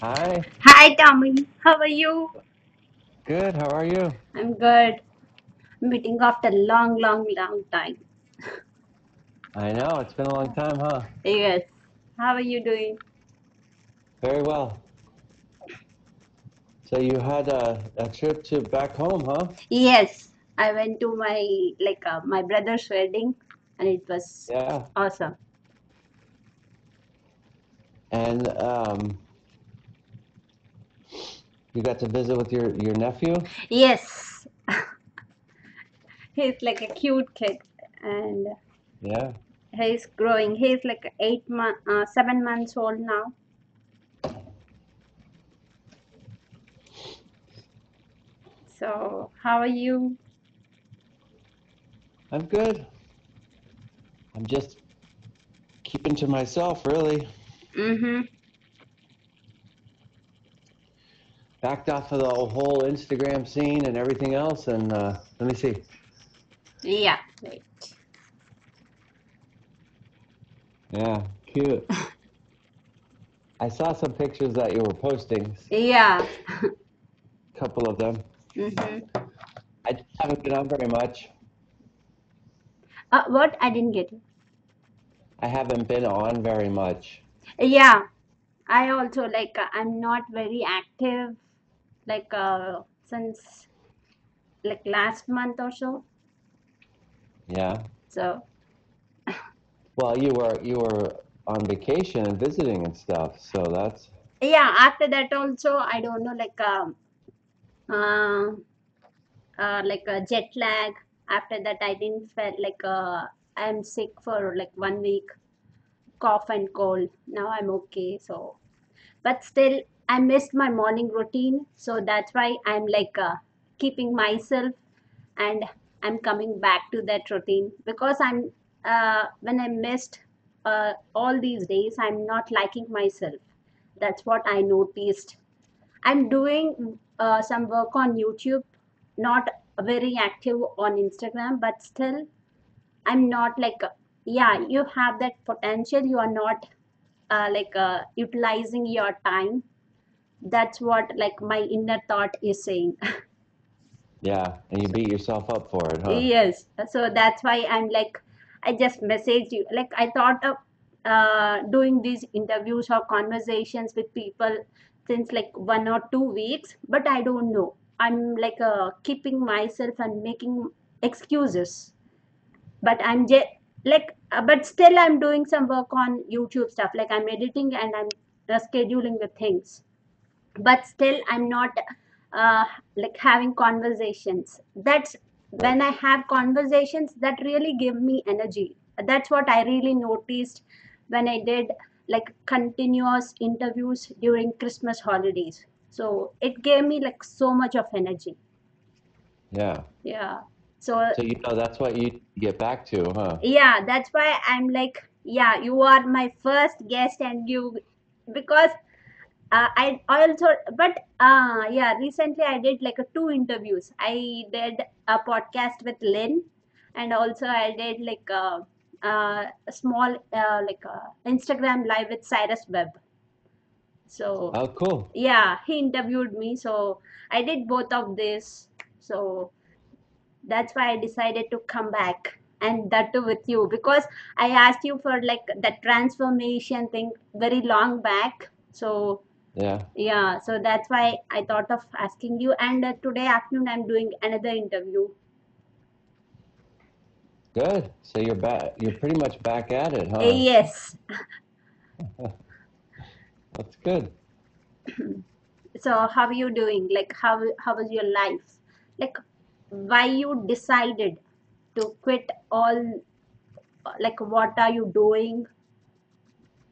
Hi. Hi, Tommy. How are you? Good. How are you? I'm good. Meeting after a long, long, long time. I know it's been a long time, huh? Yes. How are you doing? Very well. So you had a, a trip to back home, huh? Yes. I went to my like uh, my brother's wedding, and it was Yeah. awesome. And um, you got to visit with your your nephew. Yes. He's like a cute kid, and Yeah. he's growing. He's like eight month, uh, seven months old now. So, how are you? I'm good. I'm just keeping to myself, really. Mm-hmm. Backed off of the whole Instagram scene and everything else, and uh, let me see. Yeah. Wait. Yeah, cute. I saw some pictures that you were posting, Yeah. a couple of them. Mm-hmm. I just haven't been on very much. Uh, what? I didn't get it. I haven't been on very much. Yeah, I also like uh, I'm not very active like uh, since like last month or so. Yeah. So Well, you were you were on vacation and visiting and stuff, so that's yeah, after that also I don't know like um uh, uh, like a jet lag. After that I didn't felt like uh, I'm sick for like one week, cough and cold. Now I'm okay. So but still I missed my morning routine. So that's why I'm like uh, keeping myself and I'm coming back to that routine because I'm uh, when I missed uh, all these days, I'm not liking myself. That's what I noticed. I'm doing uh, some work on YouTube, not very active on Instagram, but still I'm not like yeah, you have that potential. You are not uh, like uh, utilizing your time. That's what like my inner thought is saying. yeah, and you beat yourself up for it, huh? Yes, so that's why I'm like, I just messaged you. Like, I thought of uh, doing these interviews or conversations with people since like one or two weeks, but I don't know. I'm like uh, keeping myself and making excuses, but I'm just like, uh, but still, I'm doing some work on YouTube stuff. Like, I'm editing and I'm uh, scheduling the things. But still i'm not uh, like having conversations. That's when i have conversations that really give me energy. That's what i really noticed when i did like continuous interviews during christmas holidays. So it gave me like so much of energy. Yeah. yeah so So you know that's what you get back to, huh? yeah that's why i'm like yeah you are my first guest and you because uh, I also, but uh, yeah, recently I did like a two interviews. I did a podcast with Lynn, and also I did like a, a small uh, like a Instagram live with Cyrus Webb. So Oh, cool. yeah, he interviewed me. So I did both of this. So that's why I decided to come back and that too with you because I asked you for like that transformation thing very long back. So Yeah. yeah, so that's why I thought of asking you. And uh, today afternoon, I'm doing another interview. Good. So you're back. You're pretty much back at it, Uh, huh? yes. That's good. So how are you doing? Like how how was your life? Like why you decided to quit all? Like what are you doing?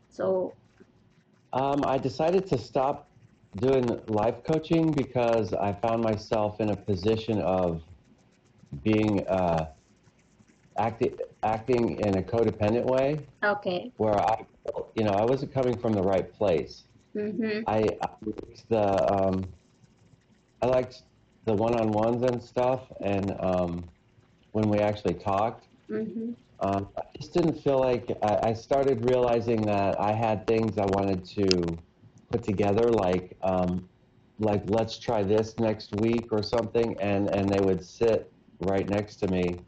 So Um, I decided to stop doing life coaching because I found myself in a position of being uh, acting acting in a codependent way okay. where I, you know, I wasn't coming from the right place. Mm-hmm. I, I the um, I liked the one-on-ones and stuff, and um, when we actually talked, Mm-hmm. Um, I just didn't feel like I, I started realizing that I had things I wanted to put together, like um, like let's try this next week or something, and and they would sit right next to me,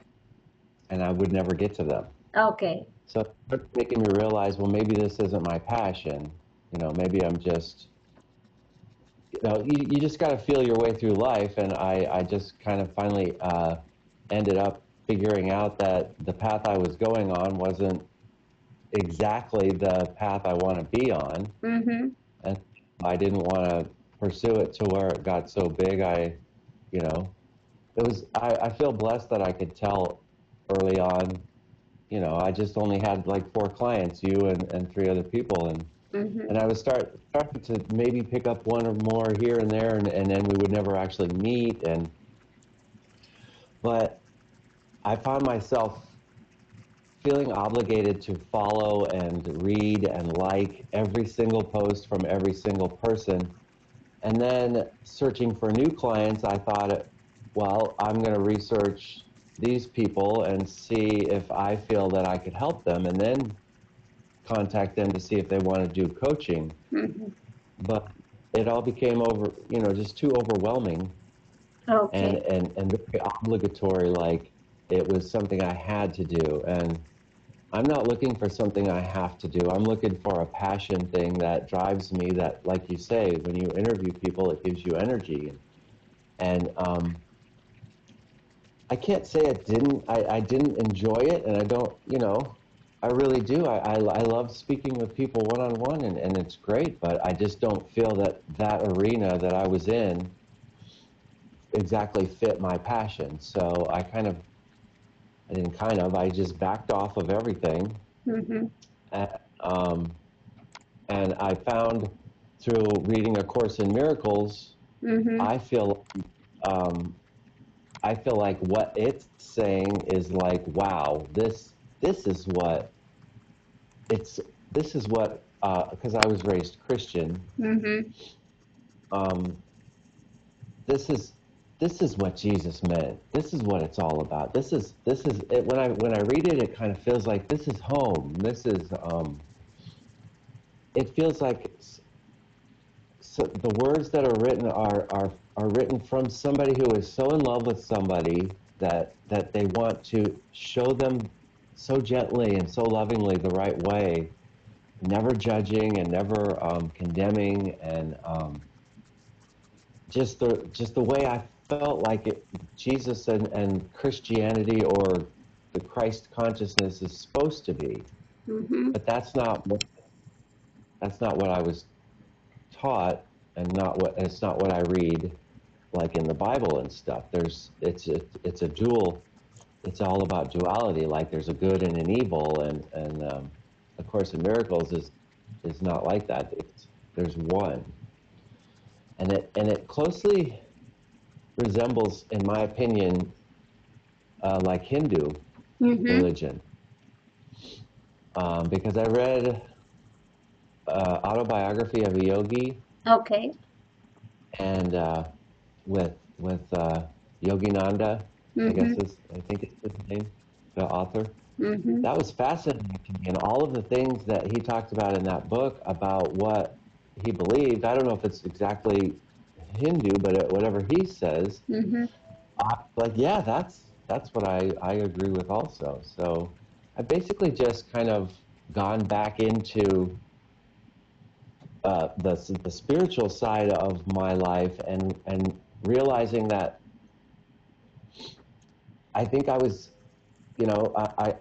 and I would never get to them. Okay. So it making me realize, well, maybe this isn't my passion. You know, maybe I'm just, you know, you, you just got to feel your way through life. And I, I just kind of finally uh, ended up figuring out that the path I was going on wasn't exactly the path I want to be on. Mm-hmm. And I didn't want to pursue it to where it got so big. I, you know, it was, I, I feel blessed that I could tell early on you know, I just only had like four clients, you and, and three other people, and Mm-hmm. and I was start starting to maybe pick up one or more here and there, and, and then we would never actually meet, and but I found myself feeling obligated to follow and read and like every single post from every single person, and then searching for new clients, I thought, well, I'm going to research these people and see if I feel that I could help them, and then contact them to see if they want to do coaching. Mm-hmm. But it all became over, you know, just too overwhelming Okay. and, and, and very obligatory, like it was something I had to do. And I'm not looking for something I have to do. I'm looking for a passion thing that drives me, that, like you say, when you interview people, it gives you energy. And um, I can't say I didn't, I, I didn't enjoy it, and I don't, you know, I really do. I, I, I love speaking with people one on one, and and it's great. But I just don't feel that that arena that I was in exactly fit my passion. So I kind of, I didn't kind of, I just backed off of everything. Mm-hmm. Uh, um, and I found through reading A Course in Miracles, Mm-hmm. I feel, um, I feel like what it's saying is like, wow, this this is what it's this is what because I was raised Christian. Mm-hmm. Um, this is this is what Jesus meant. This is what it's all about. This is this is it, when I when I read it, it kind of feels like this is home. This is um, it feels like so the words that are written are, are are written from somebody who is so in love with somebody that that they want to show them so gently and so lovingly the right way, never judging and never um, condemning and um, just the just the way I felt like it, Jesus and, and Christianity or the Christ consciousness is supposed to be. Mm-hmm. But that's not what that's not what I was taught, and not what it's not what I read, like in the Bible and stuff. There's it's a, it's a dual. It's all about duality. Like there's a good and an evil, and and um, A Course in Miracles is is not like that. It's there's one, and it and it closely resembles, in my opinion, uh, like Hindu Mm-hmm. religion. Um, because I read uh, autobiography of a yogi Okay. and uh, with with uh, Yogananda, I guess Mm-hmm. is I think it's his name, the author. Mm-hmm. That was fascinating to me, and all of the things that he talked about in that book about what he believed. I don't know if it's exactly Hindu, but whatever he says, Mm-hmm. I, like yeah, that's that's what I I agree with also. So I basically just kind of gone back into uh, the the spiritual side of my life and and realizing that I think I was, you know, I. I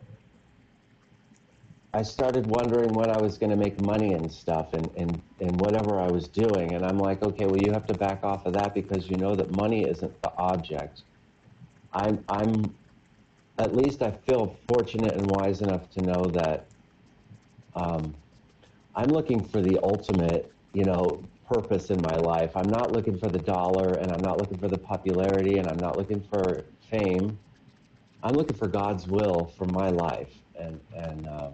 I started wondering when I was going to make money and stuff and, and, and whatever I was doing. And I'm like, okay, well, you have to back off of that because you know that money isn't the object. I'm, I'm, at least I feel fortunate and wise enough to know that um, I'm looking for the ultimate, you know, purpose in my life. I'm not looking for the dollar and I'm not looking for the popularity and I'm not looking for fame. I'm looking for God's will for my life. And, and um,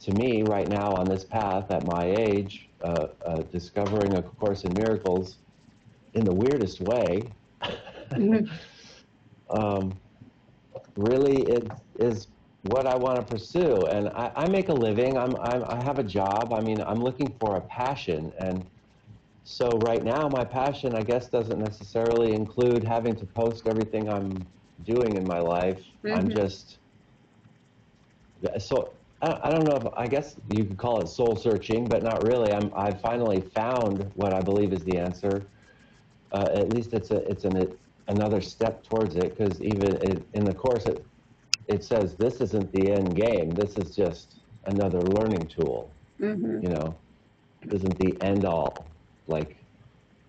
to me, right now on this path at my age, uh, uh, discovering A Course in Miracles in the weirdest way, um, really it is what I want to pursue. And I, I make a living. I'm, I'm I have a job. I mean, I'm looking for a passion. And so right now, my passion, I guess, doesn't necessarily include having to post everything I'm doing in my life. I'm Mhm. just so I, I don't know if I guess you could call it soul searching, but not really. I'm I finally found what I believe is the answer. Uh, at least it's a it's an another step towards it because even it, in the course it it says this isn't the end game. This is just another learning tool. Mm-hmm. You know, it isn't the end all. Like,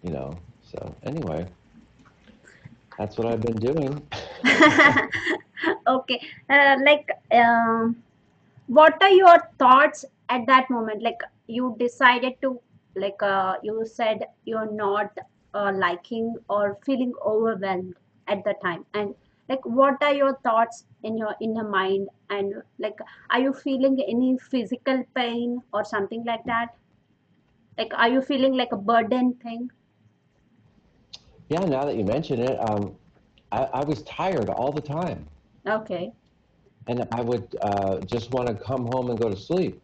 you know. So anyway, that's what I've been doing. okay. Uh, like um, what are your thoughts at that moment? Like you decided to like uh, you said you're not uh, liking or feeling overwhelmed at the time. And like what are your thoughts in your inner mind? And like are you feeling any physical pain or something like that? Like are you feeling like a burden thing? Yeah, now that you mention it, um, I, I was tired all the time, okay and I would uh, just want to come home and go to sleep.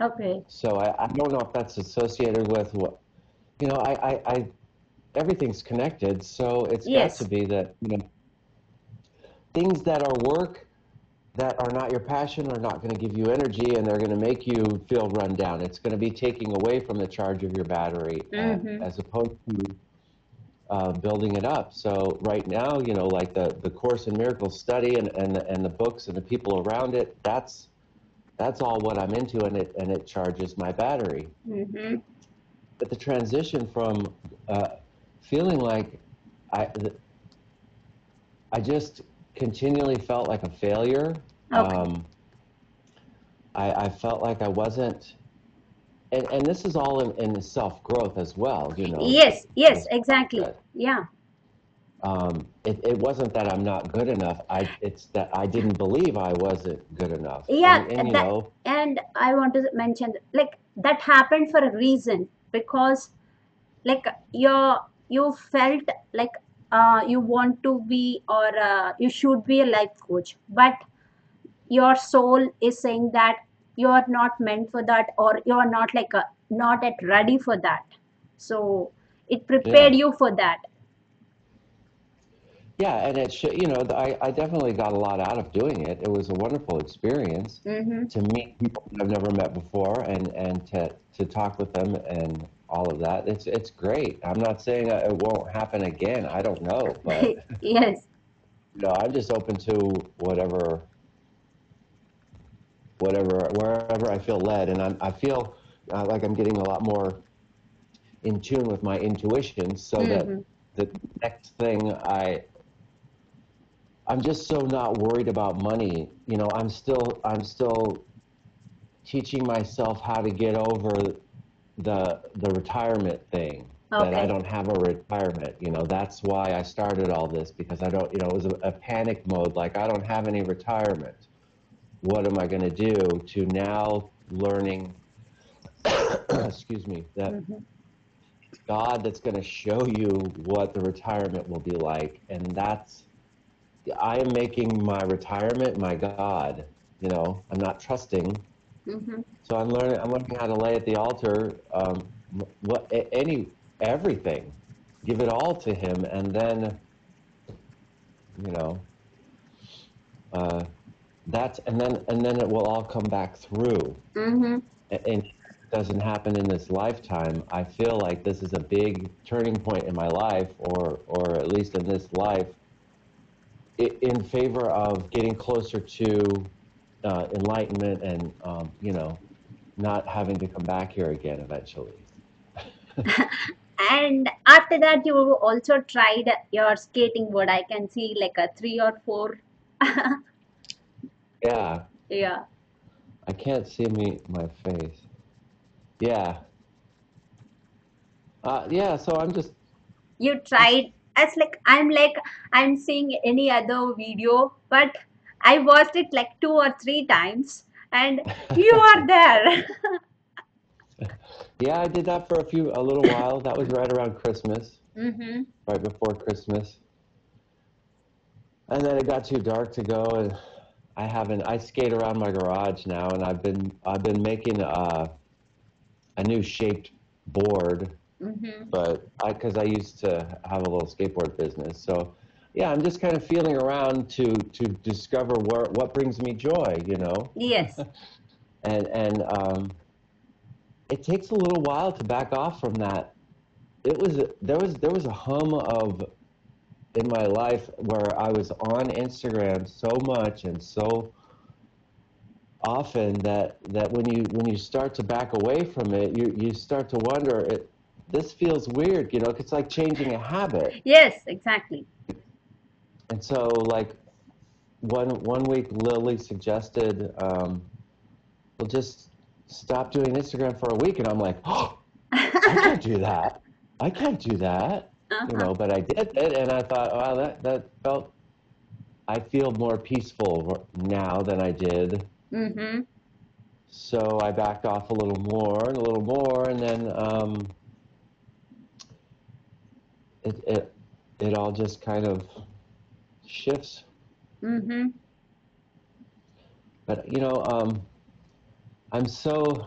okay So I, I don't know if that's associated with what, you know, I, I, I everything's connected. So it's got to be that you know things that are work that are not your passion are not going to give you energy, and they're going to make you feel run down. It's going to be taking away from the charge of your battery, uh, mm-hmm. as opposed to uh, building it up. So right now, you know, like the the Course in Miracles study and and the, and the books and the people around it, that's that's all what I'm into, and it and it charges my battery. Mm-hmm. But the transition from uh, feeling like I I just continually felt like a failure. okay Um, I, I felt like I wasn't, and, and this is all in, in self growth as well. You know, yes yes exactly that yeah um, it, it wasn't that I'm not good enough. I it's that I didn't believe I wasn't good enough. yeah And and you that know, and i want to mention like that happened for a reason because like your you felt like uh, you want to be or uh, you should be a life coach but your soul is saying that you are not meant for that or you are not like a, not at ready for that so it prepared yeah. you for that Yeah, and it should, you know, I, I definitely got a lot out of doing it. It was a wonderful experience mm-hmm. to meet people that I've never met before and, and to, to talk with them and all of that. It's, it's great. I'm not saying it won't happen again. I don't know, but yes you know, I'm just open to whatever, whatever, wherever I feel led. And I'm, I feel uh, like I'm getting a lot more in tune with my intuition so that mm-hmm. the next thing I, I'm just so not worried about money. You know, I'm still I'm still teaching myself how to get over the the retirement thing. That I don't have a retirement. You know, that's why I started all this because I don't. You know, it was a, a panic mode. Like I don't have any retirement. What am I going to do? To now learning. excuse me. That mm-hmm. God that's going to show you what the retirement will be like, and that's I am making my retirement my God. You know, I'm not trusting. Mm-hmm. So I'm learning. I'm learning how to lay at the altar. Um, what any everything, give it all to Him, and then, you know, uh, that's and then and then it will all come back through. Mm-hmm. And it doesn't happen in this lifetime. I feel like this is a big turning point in my life, or or at least in this life, in favor of getting closer to uh, enlightenment and um, you know not having to come back here again eventually. And after that, you also tried your skating board. I can see like a three or four. Yeah, Yeah. I can't see me my face. Yeah, uh, yeah. So I'm just You tried. As like I'm like I'm seeing any other video, but I watched it like two or three times, and you are there. yeah. I did that for a few a little while. That was right around Christmas, mm-hmm. right before Christmas, and then it got too dark to go, and I haven't. I skate around my garage now, and I've been I've been making a a new shaped board, Mm-hmm. but I because I used to have a little skateboard business, so yeah, I'm just kind of feeling around to to discover where what brings me joy, you know, Yes. and and um, it takes a little while to back off from that. It was there was there was a hum of in my life where I was on Instagram so much and so often that that when you when you start to back away from it, you you start to wonder it. This feels weird, you know. It's like changing a habit. Yes, exactly. And so, like one one week, Lily suggested, um, "We'll just stop doing Instagram for a week," and I'm like, "Oh, I can't do that. I can't do that." You Uh-huh. know but i did it and i thought wow that that felt i feel more peaceful now than i did Mm-hmm. so i backed off a little more and a little more and then um it it it all just kind of shifts Mm-hmm. but you know um i'm so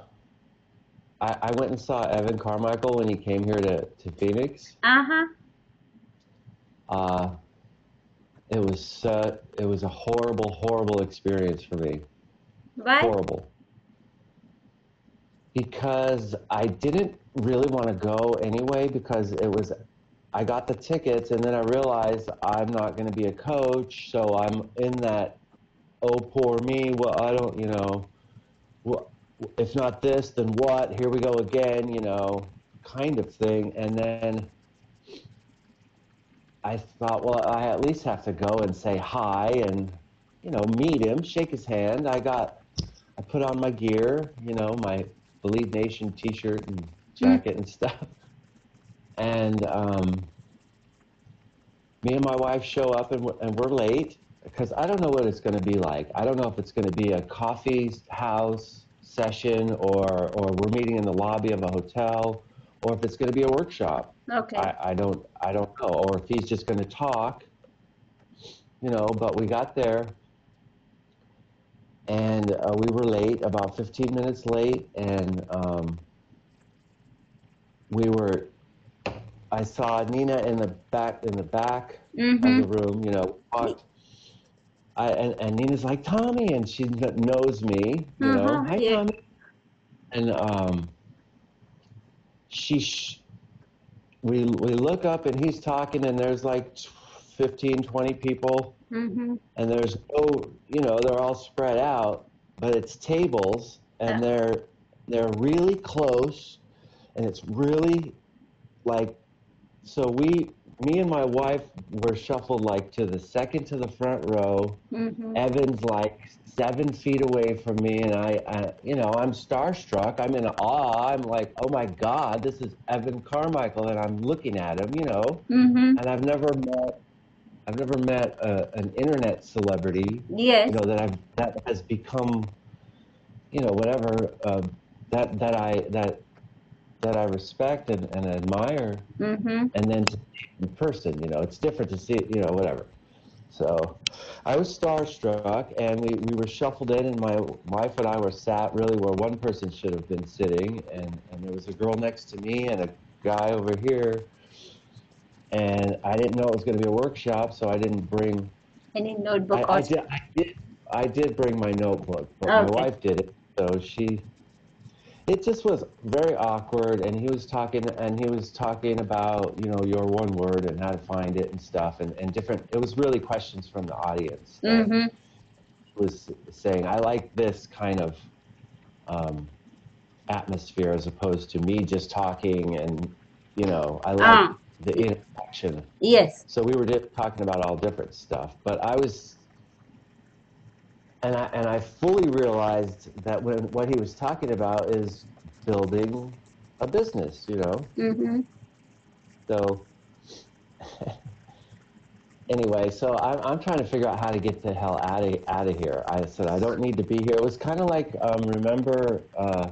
I, I went and saw Evan Carmichael when he came here to, to Phoenix. Uh-huh. Uh, it was su- it was a horrible, horrible experience for me. Why? Horrible. Because I didn't really want to go anyway because it was I got the tickets and then I realized I'm not going to be a coach, so I'm in that oh poor me, well I don't, you know, well, if not this then what? Here we go again, you know, kind of thing. And then I thought, well, I at least have to go and say hi and, you know, meet him, shake his hand. I got, I put on my gear, you know, my Believe Nation T-shirt and jacket and stuff, and um, me and my wife show up and we're, and we're late because I don't know what it's going to be like. I don't know if it's going to be a coffee house session or or we're meeting in the lobby of a hotel or if it's going to be a workshop. Okay. I, I don't I don't know, or if he's just going to talk, you know. But we got there, and uh, we were late, about 15 minutes late, and um, we were. I saw Nina in the back in the back Mm-hmm. of the room, you know. Walked, I, and, and Nina's like Tommy, and she knows me, you know. Uh-huh, Hi, yeah. Tommy. And um, she, sh- we we look up, and he's talking, and there's like 15, 20 people, Mm-hmm. and there's no, you know, they're all spread out, but it's tables, and they're they're really close, and it's really like, so we, me and my wife were shuffled like to the second to the front row. Mm-hmm. Evan's like seven feet away from me, and I, I, you know, I'm starstruck. I'm in awe. I'm like, oh my God, this is Evan Carmichael, and I'm looking at him, you know. Mm-hmm. And I've never met, I've never met a, an internet celebrity, Yes. you know, that I've that has become, you know, whatever uh, that that I that that I respect and, and admire Mm-hmm. and then to see it in person, you know, it's different to see it, you know, whatever. So I was starstruck and we, we were shuffled in and my wife and I were sat really where one person should have been sitting and, and there was a girl next to me and a guy over here and I didn't know it was going to be a workshop so I didn't bring Any notebook I, I did I did I did bring my notebook but my wife did it so she it just was very awkward and he was talking and he was talking about you know your one word and how to find it and stuff and, and different it was really questions from the audience Mm-hmm. was saying i like this kind of um, atmosphere as opposed to me just talking and you know i like Ah. the interaction Yes. so we were di- talking about all different stuff, but I was, and I and I fully realized that when what he was talking about is building a business, you know. Mm-hmm. So anyway, so I'm I'm trying to figure out how to get the hell out of out of here. I said I don't need to be here. It was kind of like um, remember uh,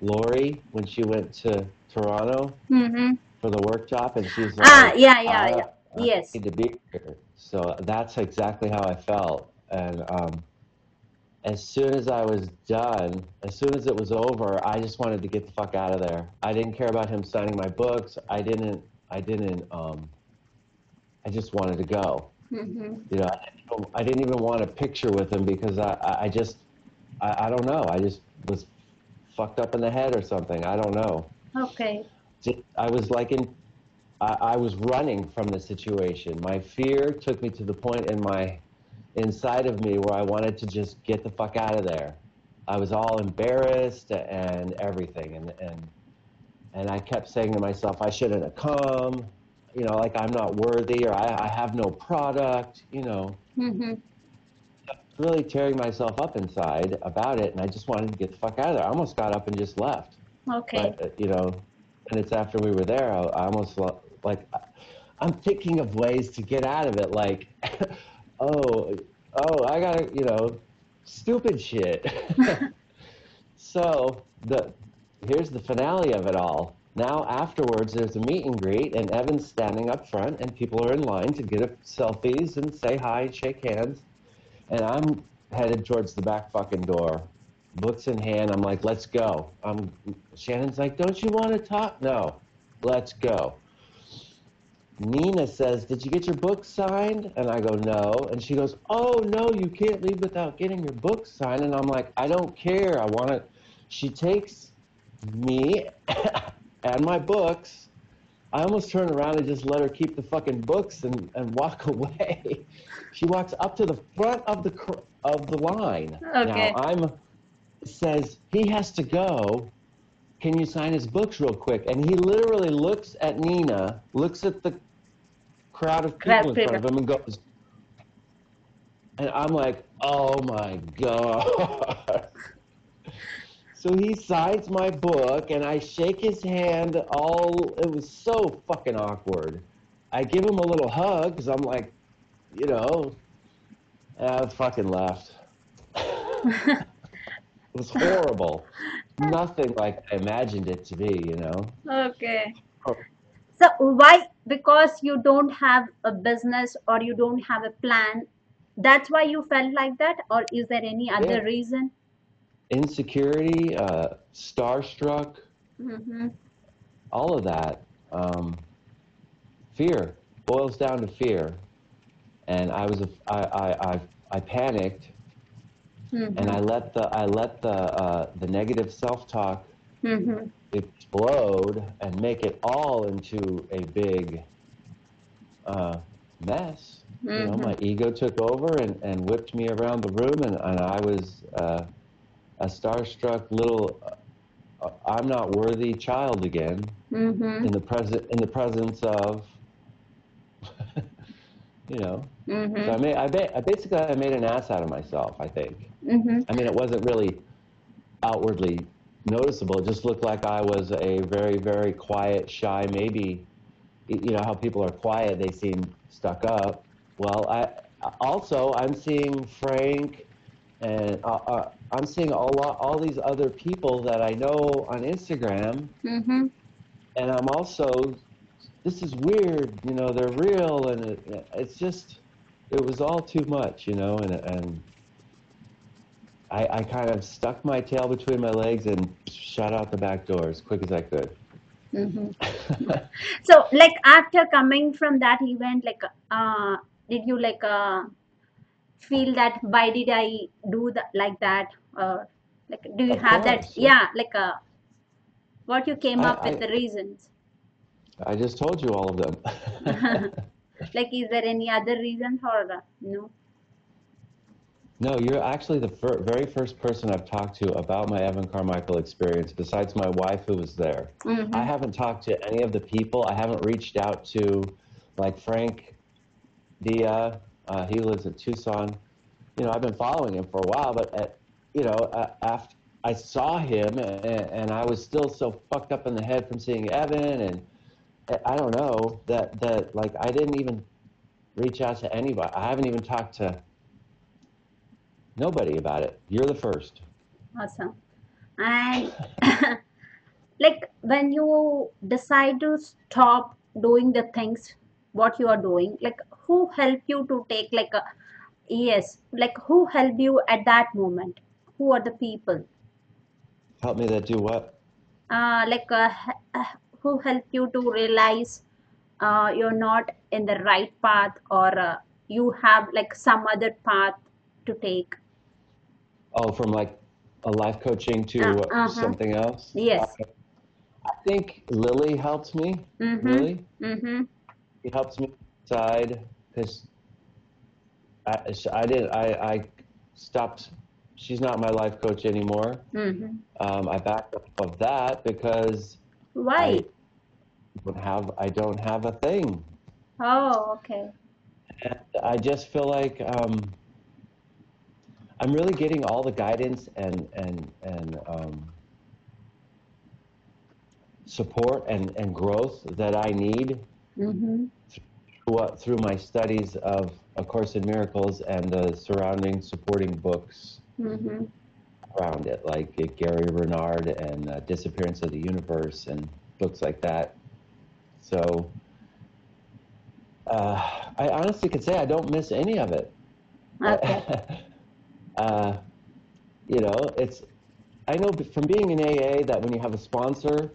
Lori when she went to Toronto Mm-hmm. for the workshop, and she's like, Ah, yeah, yeah, I- yeah. I Yes. need to be here. So that's exactly how I felt, and um, as soon as I was done, as soon as it was over, I just wanted to get the fuck out of there. I didn't care about him signing my books. I didn't. I didn't. Um, I just wanted to go. Mm-hmm. You know, I didn't, even, I didn't even want a picture with him because I, I, I just, I, I don't know. I just was fucked up in the head or something. I don't know. Okay. I was like in, I, I was running from the situation. My fear took me to the point in my, inside of me where I wanted to just get the fuck out of there. I was all embarrassed and everything, and and and I kept saying to myself, I shouldn't have come. You know, like I'm not worthy or I, I have no product. You know, Mm-hmm. really tearing myself up inside about it, and I just wanted to get the fuck out of there. I almost got up and just left. Okay. But, uh, you know, and it's after we were there, I, I almost lo- like I'm thinking of ways to get out of it. Like, oh, oh, I gotta, you know, stupid shit. so the here's the finale of it all. Now afterwards, there's a meet and greet, and Evan's standing up front, and people are in line to get a selfies and say hi and shake hands. And I'm headed towards the back fucking door, books in hand. I'm like, let's go. I'm, Shannon's like, don't you want to talk? No, let's go. Nina says, did you get your book signed? And I go, no. And she goes, oh, no, you can't leave without getting your book signed. And I'm like, I don't care. I want it. She takes me and my books. I almost turned around and just let her keep the fucking books and, and walk away. She walks up to the front of the cr- of the line. Okay. Now I'm says he has to go. Can you sign his books real quick? And he literally looks at Nina, looks at the crowd of people in front of him, and goes. And I'm like, oh my god. So he signs my book, and I shake his hand. All it was so fucking awkward. I give him a little hug because I'm like, you know, and I fucking left. it was horrible. Nothing like I imagined it to be, you know. Okay. Oh. So why? Because you don't have a business or you don't have a plan. That's why you felt like that, or is there any other Yeah. reason? Insecurity, uh, starstruck, Mm-hmm. all of that. Um, fear boils down to fear, and I was a, I, I, I, I panicked, Mm-hmm. and I let the I let the uh, the negative self talk Mm-hmm. Explode and make it all into a big uh, mess. You know, Mhm. my ego took over and, and whipped me around the room, and, and I was uh, a starstruck little uh, I'm not worthy child again Mm-hmm. in the present in the presence of you know. So Mm-hmm. I made I, ba- I basically I made an ass out of myself. I think. Mm-hmm. I mean, it wasn't really outwardly noticeable. It just looked like I was a very, very quiet, shy, maybe, you know, how people are quiet, they seem stuck up. Well, I also, I'm seeing Frank and uh, uh, I'm seeing a lot, all these other people that I know on Instagram, Mm-hmm. and I'm also, this is weird, you know, they're real, and it, it's just, it was all too much, you know, and, and I, I kind of stuck my tail between my legs and shot out the back door as quick as I could. Mm-hmm. So, like after coming from that event, like, uh, did you like uh, feel that why did I do that like that? Or like, do you Of have that? course, yeah. Yeah, like uh, what you came I- up with the reasons? I just told you all of them. Like, is there any other reasons or uh, no? No, you're actually the fir- very first person I've talked to about my Evan Carmichael experience, besides my wife who was there. Mm-hmm. I haven't talked to any of the people. I haven't reached out to, like Frank Dia. Uh, he lives in Tucson. You know, I've been following him for a while, but at, you know, uh, after I saw him, and, and I was still so fucked up in the head from seeing Evan, and I- I don't know that that like I didn't even reach out to anybody. I haven't even talked to nobody about it. You're the first. Awesome. And like when you decide to stop doing the things what you are doing, like who help you to take like a yes, like who help you at that moment? Who are the people? Help me that do what? Uh, like uh, uh, who help you to realize uh, you're not in the right path or uh, you have like some other path to take? Oh, from like a life coaching to Uh, uh, uh-huh. something else? Yes. Uh, I think Lily helped me. Mm-hmm. Lily, Mm-hmm. she helped me decide because I, I didn't. I, I stopped. She's not my life coach anymore. Mm-hmm. Um, I backed up of that because Why? I don't have. I don't have a thing. Oh, okay. And I just feel like um, I'm really getting all the guidance and and and um, support and, and growth that I need Mm-hmm. through, uh, through my studies of A Course in Miracles and the surrounding supporting books Mm-hmm. around it, like uh, Gary Renard and uh, Disappearance of the Universe and books like that. So uh, I honestly could say I don't miss any of it. Okay. uh, you know, it's. I know from being in AA that when you have a sponsor,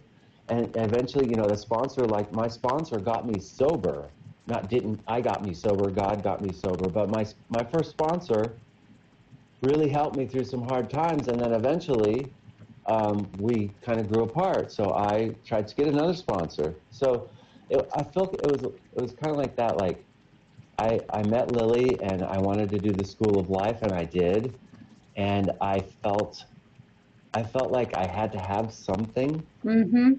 and eventually, you know, the sponsor, like my sponsor, got me sober. Not didn't I got me sober. God got me sober. But my my first sponsor really helped me through some hard times, and then eventually, um, we kind of grew apart. So I tried to get another sponsor. So it, I felt it was it was kind of like that. Like I, I met Lily and I wanted to do the School of Life and I did, and I felt I felt like I had to have something Mm-hmm.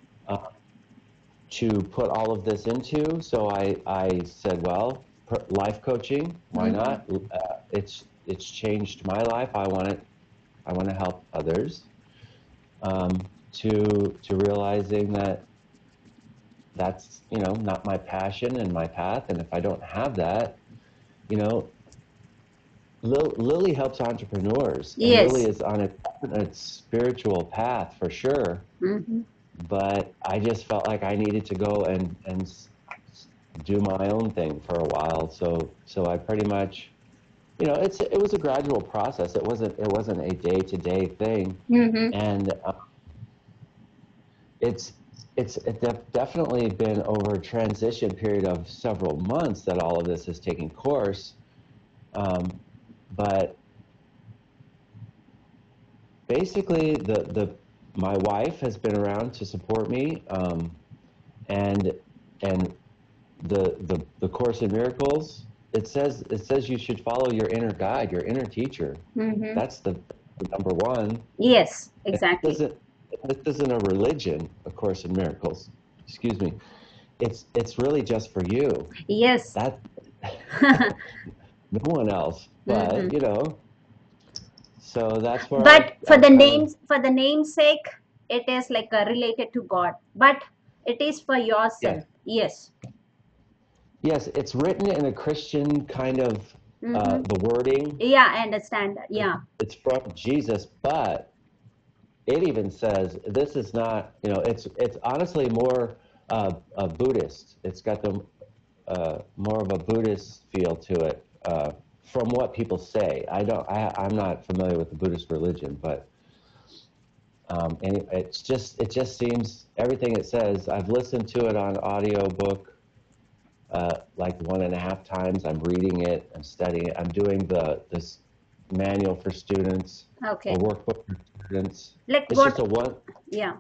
to put all of this into. So I, I said, well, per- life coaching, why Mhm. not? Uh, it's it's changed my life. I want it. I want to help others. Um, to to realizing that that's you know not my passion and my path, and if I don't have that, you know. Lil, Lily helps entrepreneurs. Yes. Lily is on a, a spiritual path for sure Mm-hmm. but I just felt like I needed to go and and do my own thing for a while. So so I pretty much, you know, it's it was a gradual process. It wasn't it wasn't a day to day thing, Mm-hmm. and uh, it's it's it def- definitely been over a transition period of several months that all of this has taken course. Um, but basically, the the my wife has been around to support me, um, and and the the the course in miracles. It says it says you should follow your inner guide, your inner teacher. Mm-hmm. That's the, the number one. Yes, exactly. This isn't a religion, A Course in Miracles. Excuse me. It's it's really just for you. Yes. That no one else. But Mhm. you know. So that's where. but I- for I the kinda- names for the namesake it is like uh, related to god but it is for yourself yes Yes, it's written in a Christian kind of uh, Mhm. the wording. yeah i understand yeah It's from Jesus, but it even says this is not. You know, it's it's honestly more uh, a Buddhist. It's got the uh, more of a Buddhist feel to it. Uh, from what people say, I don't. I, I'm not familiar with the Buddhist religion, but um, and it, it's just it just seems everything it says. I've listened to it on audiobook uh, like one and a half times. I'm reading it. I'm studying it. I'm doing the this manual for students, okay a workbook for like It's what just a yeah.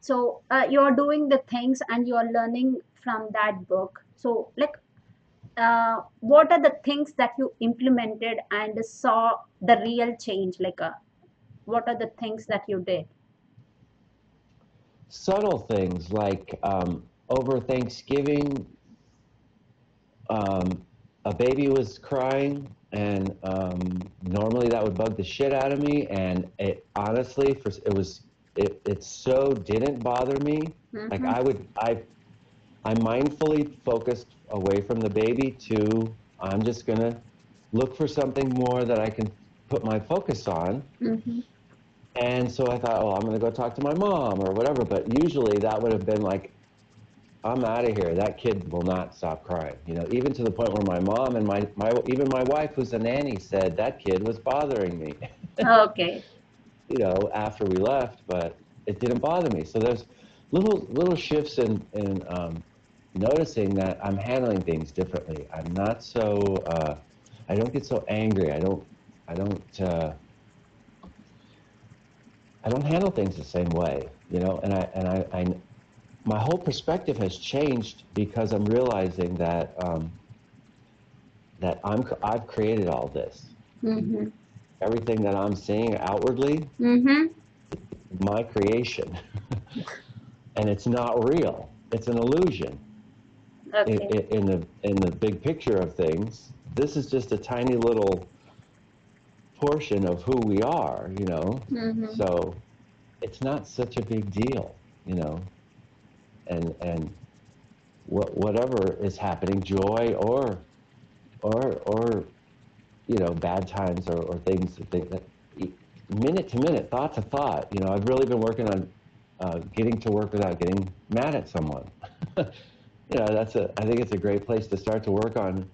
So uh, you're doing the things and you're learning from that book. So like uh, what are the things that you implemented and saw the real change? Like uh, what are the things that you did? Subtle things like um, over Thanksgiving, um, a baby was crying, and um, normally that would bug the shit out of me. And it honestly, for, it was it, it so didn't bother me. Like Mhm. I would I I mindfully focused away from the baby to I'm just gonna look for something more that I can put my focus on. Mhm. And so I thought, oh, I'm going to go talk to my mom or whatever. But usually that would have been like I'm out of here. That kid will not stop crying. You know, even to the point where my mom and my, my even my wife, who's a nanny, said that kid was bothering me. Okay. you know, after we left, but it didn't bother me. So there's little little shifts in in um, noticing that I'm handling things differently. I'm not so uh, I don't get so angry. I don't I don't uh, I don't handle things the same way. You know, and I and I, I my whole perspective has changed because I'm realizing that um, that I'm I've created all this. Mm-hmm. Everything that I'm seeing outwardly, Mm-hmm. my creation, and it's not real. It's an illusion. Okay. In, in, in the in the big picture of things, this is just a tiny little portion of who we are. You know, Mm-hmm. so it's not such a big deal. You know, and and what whatever is happening, joy or or or you know bad times or, or things that minute to minute, thought to thought. You know, I've really been working on uh, getting to work without getting mad at someone. you know, that's a. I think it's a great place to start to work on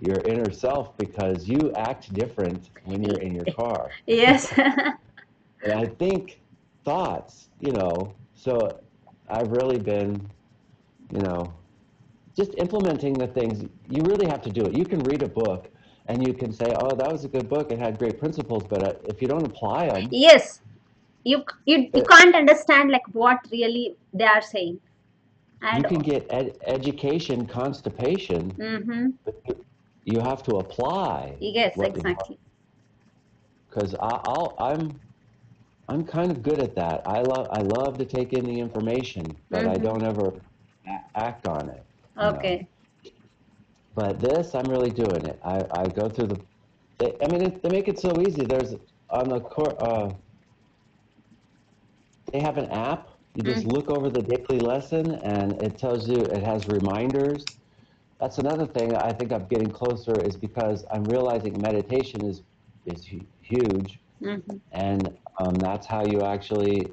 your inner self because you act different when you're in your car. Yes. And I think thoughts, you know, so I've really been, you know, just implementing the things. You really have to do it. You can read a book and you can say, oh, that was a good book. It had great principles. But uh, if you don't apply them, yes. You you you can't understand like what really they are saying. you can get ed- education constipation, mm-hmm. but you- have to apply. Yes, exactly. because I'll I'm I'm kind of good at that. I love I love to take in the information, but I Mhm. don't ever a- act on it. you know. Okay. But this, I'm really doing it. I, I go through the. They, I mean, it, they make it so easy. There's on the core. Uh, they have an app. You just look over the daily lesson, and it tells you. It has reminders. That's another thing I think I'm getting closer is because I'm realizing meditation is is hu- huge, Mm-hmm. and um, that's how you actually,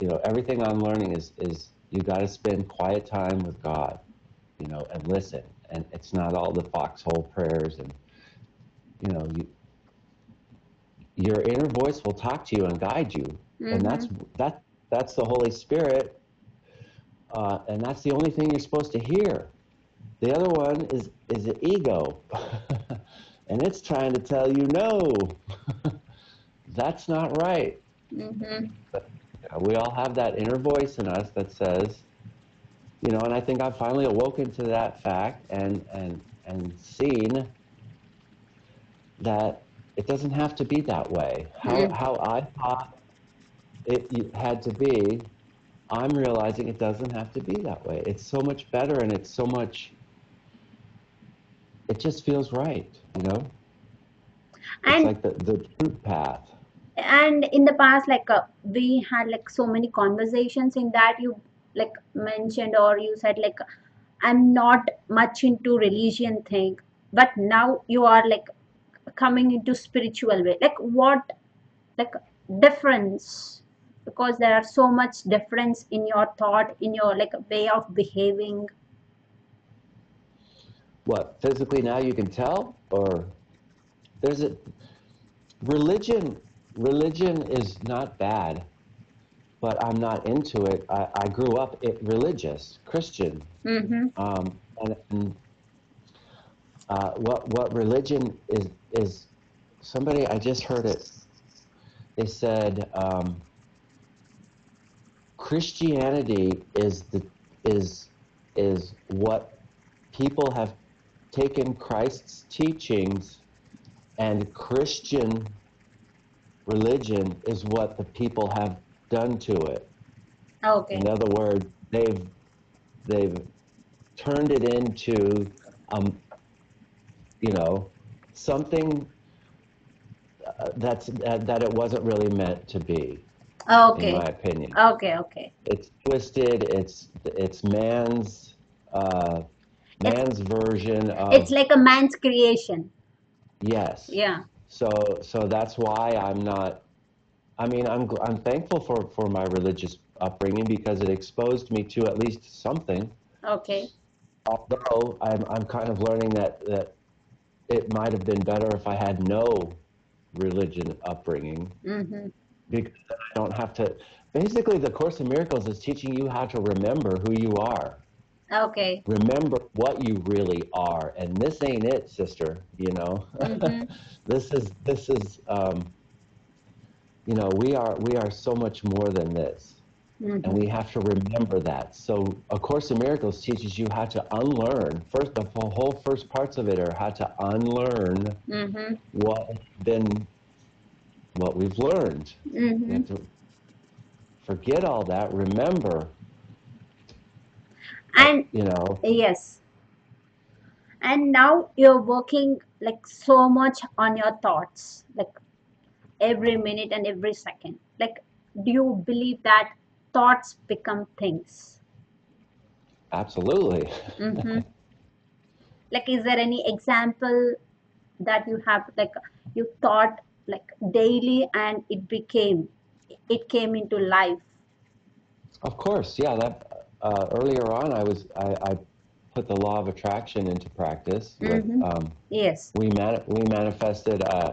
you know, everything I'm learning is is you got to spend quiet time with God, you know, and listen. And it's not all the foxhole prayers, and you know, you, your inner voice will talk to you and guide you, and that's that that's the Holy Spirit, uh, and that's the only thing you're supposed to hear. The other one is is the ego, and it's trying to tell you no. that's not right. Mm-hmm. Uh, We all have that inner voice in us that says, you know, and I think I've finally awoken to that fact and and and seen that it doesn't have to be that way. How Mm. how I thought it had to be, I'm realizing it doesn't have to be that way. It's so much better and it's so much. It just feels right, you know. It's like the the truth path. And in the past like uh, we had like so many conversations in that you like mentioned or you said like i'm not much into religion thing but now you are like coming into spiritual way. Like what like difference? Because there are so much difference in your thought in your like way of behaving. What physically now you can tell or there's a religion religion is not bad but i'm not into it. I, I grew up it, religious christian. Mm-hmm. um, and, and uh, what what religion is is somebody i just heard it. They said um, christianity is the is is what people have taken christ's teachings and christian religion is what the people have done to it okay in other words, they've they've turned it into um, you know something uh, that's that, that it wasn't really meant to be, Okay. in my opinion. okay okay It's twisted. It's it's man's uh, man's version of it's like a man's creation yes. yeah So so that's why I'm not. I mean, I'm I'm thankful for for my religious upbringing because it exposed me to at least something. Okay. Although I'm, I'm kind of learning that, that it might have been better if I had no religion upbringing Mm-hmm. because I don't have to. Basically, the Course in Miracles is teaching you how to remember who you are. Okay. Remember what you really are, and this ain't it, sister. You know, Mhm. this is this is. Um, you know, we are we are so much more than this, and Mm-hmm. we have to remember that. So, A Course in Miracles teaches you how to unlearn. First, the whole first parts of it are how to unlearn Mm-hmm. what been what we've learned. We Mm-hmm. forget all that. Remember, And you know. yes. And now you're working like so much on your thoughts, like every minute and every second. Like, do you believe that thoughts become things? Absolutely. Mm-hmm. Like, is there any example that you have, like, you thought like daily and it became, it came into life? Of course, yeah. That uh, earlier on, I was I, I put the law of attraction into practice. With, Mhm. um, Yes. we man- we manifested uh,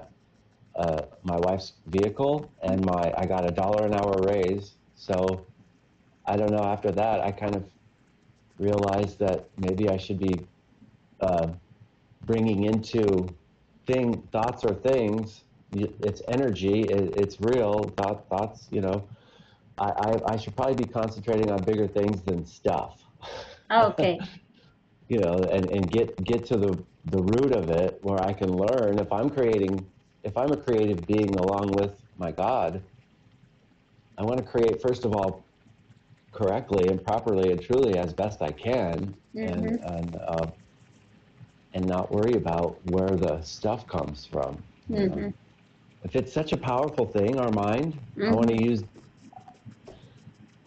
uh, my wife's vehicle, and my I got a dollar an hour raise. So I don't know. After that, I kind of realized that maybe I should be uh, bringing into thing thoughts or things. It's energy. It, it's real. Thought, thoughts. You know. I, I, I should probably be concentrating on bigger things than stuff. Okay. you know, and, and get get to the, the root of it where I can learn if I'm creating if I'm a creative being along with my God, I want to create first of all correctly and properly and truly as best I can and and uh, and not worry about where the stuff comes from. Mm-hmm. If it's such a powerful thing, our mind, I want to use.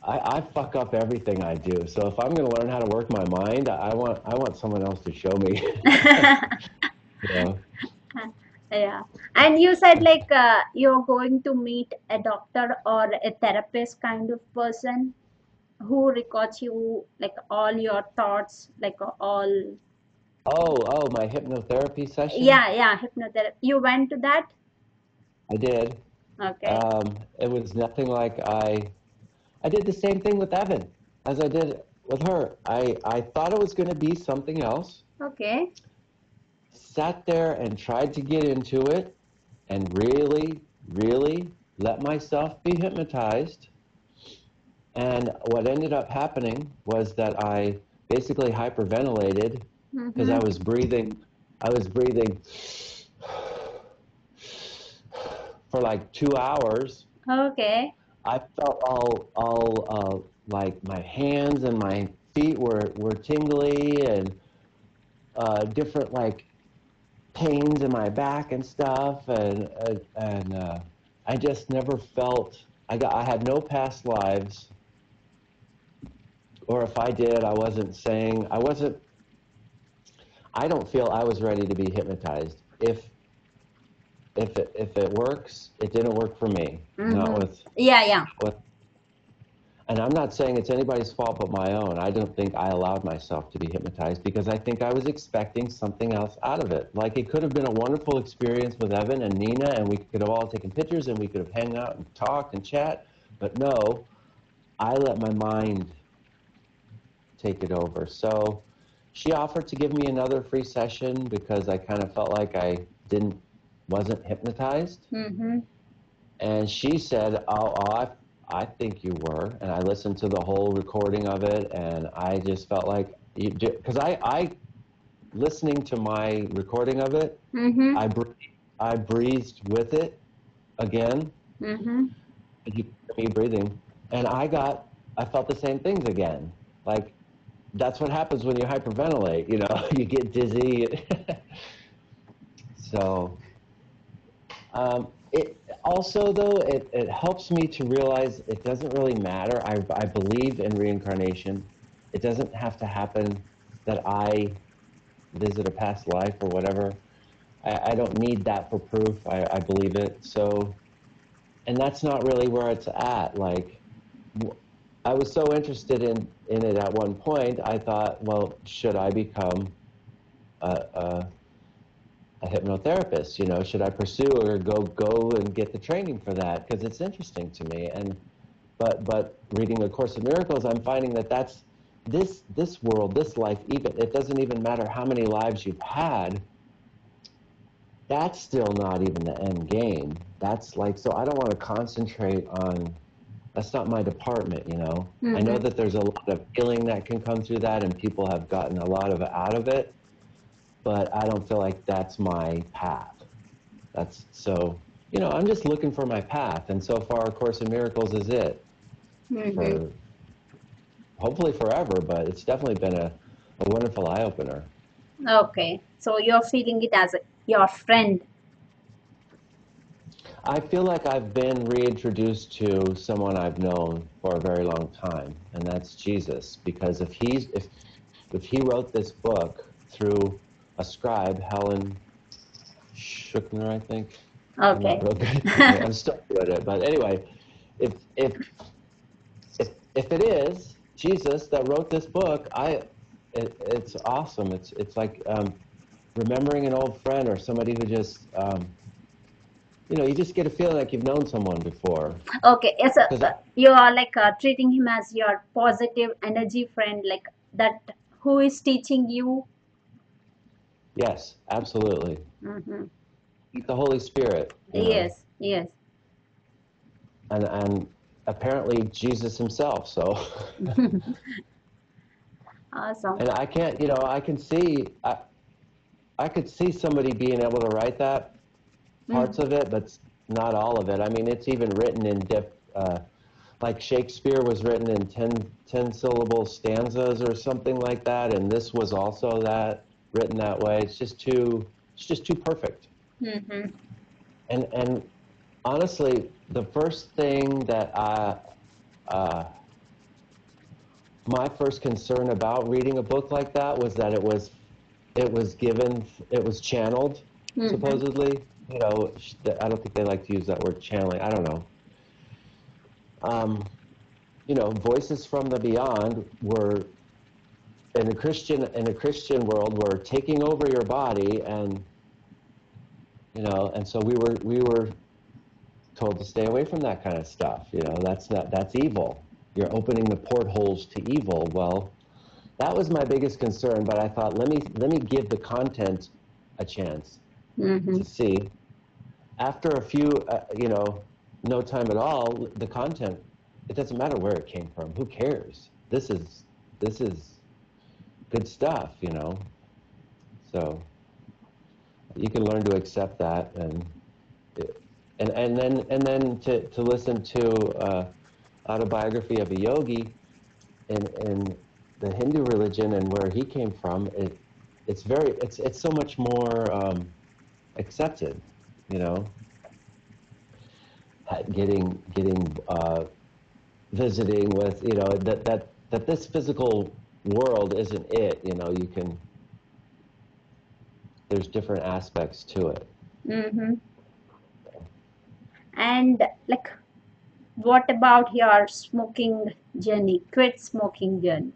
I, I fuck up everything I do. So if I'm going to learn how to work my mind, I want I want someone else to show me. know? Yeah. And you said like uh, you're going to meet a doctor or a therapist kind of person who records you like all your thoughts, like all. Oh, oh, my hypnotherapy session. Yeah, yeah, hypnotherapy. You went to that? I did. Okay. Um, it was nothing like I. I did the same thing with Evan as I did with her. I I thought it was going to be something else. Okay. Sat there and tried to get into it, and really, really let myself be hypnotized. And what ended up happening was that I basically hyperventilated because I Mhm. was breathing. I was breathing for like two hours. Okay. I felt all all uh, like my hands and my feet were were tingly and uh, different like pains in my back and stuff. And uh, and uh, I just never felt I got I had no past lives. Or if I did I wasn't saying I wasn't I don't feel I was ready to be hypnotized. If if it if it works it didn't work for me not Mhm. with Yeah, yeah. and I'm not saying it's anybody's fault but my own. I don't think I allowed myself to be hypnotized because I think I was expecting something else out of it. Like it could have been a wonderful experience with Evan and Nina, and we could have all taken pictures and we could have hung out and talked and chat. But no, I let my mind take it over. So she offered to give me another free session because I kind of felt like I didn't wasn't hypnotized. Mm-hmm. And she said, "Oh, oh I, I think you were." And I listened to the whole recording of it, and I just felt like, because I, I, listening to my recording of it, Mm-hmm. I, breathed, I breathed with it again. Mm-hmm. You me breathing, and I got, I felt the same things again. Like, that's what happens when you hyperventilate. You know, you get dizzy. so, um, it also though it, it helps me to realize it doesn't really matter. I, I believe in reincarnation. It doesn't have to happen that I visit a past life or whatever. I, I don't need that for proof. I, I believe it. So, and that's not really where it's at. Like, I was so interested in, in it at one point, I thought, well, should I become a, a, a hypnotherapist? You know, should I pursue or go go and get the training for that? Because it's interesting to me. And but but reading A Course of Miracles, I'm finding that that's this this world, this life. Even it doesn't even matter how many lives you've had. That's still not even the end game. That's like so. I don't want to concentrate on that's not my department, you know. Mm-hmm. I know mm-hmm. that there's a lot of healing that can come through that, and people have gotten a lot of out of it, but I don't feel like that's my path. That's so, you know, I'm just looking for my path, and so far, A Course in Miracles is it. Mm-hmm. For hopefully forever, but it's definitely been a, a wonderful eye opener. Okay, so you're feeling it as a, your friend I feel like I've been reintroduced to someone I've known for a very long time, and that's Jesus. Because if he's if if he wrote this book through a scribe, Helen Schucman, I think. Okay. I'm, I'm still good at it, but anyway, if if if if it is Jesus that wrote this book, I it, it's awesome. It's it's like um, remembering an old friend or somebody who just um, you know, you just get a feeling like you've known someone before. Okay, yes, uh, you are like uh, treating him as your positive energy friend, like that who is teaching you. Yes, absolutely. Mm-hmm. The Holy Spirit. Yes, know? yes. And and apparently Jesus himself. So. awesome. And I can't, you know, I can see, I, I could see somebody being able to write that parts mm. of it, but not all of it. I mean, it's even written in diff, uh, like Shakespeare was written in 10, 10 syllable stanzas or something like that, and this was also that written that way. It's just too, it's just too perfect. Mm-hmm. And and honestly, the first thing that I, uh, my first concern about reading a book like that was that it was, it was given, it was channeled, mm-hmm. supposedly you know, I don't think they like to use that word channeling. I don't know. Um, you know, voices from the beyond were in a Christian in a Christian world were taking over your body, and you know, and so we were we were told to stay away from that kind of stuff. You know, that's not that's evil. You're opening the portholes to evil. Well, that was my biggest concern. But I thought, let me let me give the content a chance mm-hmm. to see after a few, uh, you know, no time at all, the content, it doesn't matter where it came from. Who cares? This is, this is good stuff, you know. So you can learn to accept that and, and, and then, and then to, to listen to uh, autobiography of a yogi in, in the Hindu religion and where he came from, it, it's very, it's, it's so much more um, accepted you know, getting getting uh, visiting with you know that that that this physical world isn't it. You know, you can. There's different aspects to it. Mm-hmm. And like, what about your smoking journey? Quit smoking journey.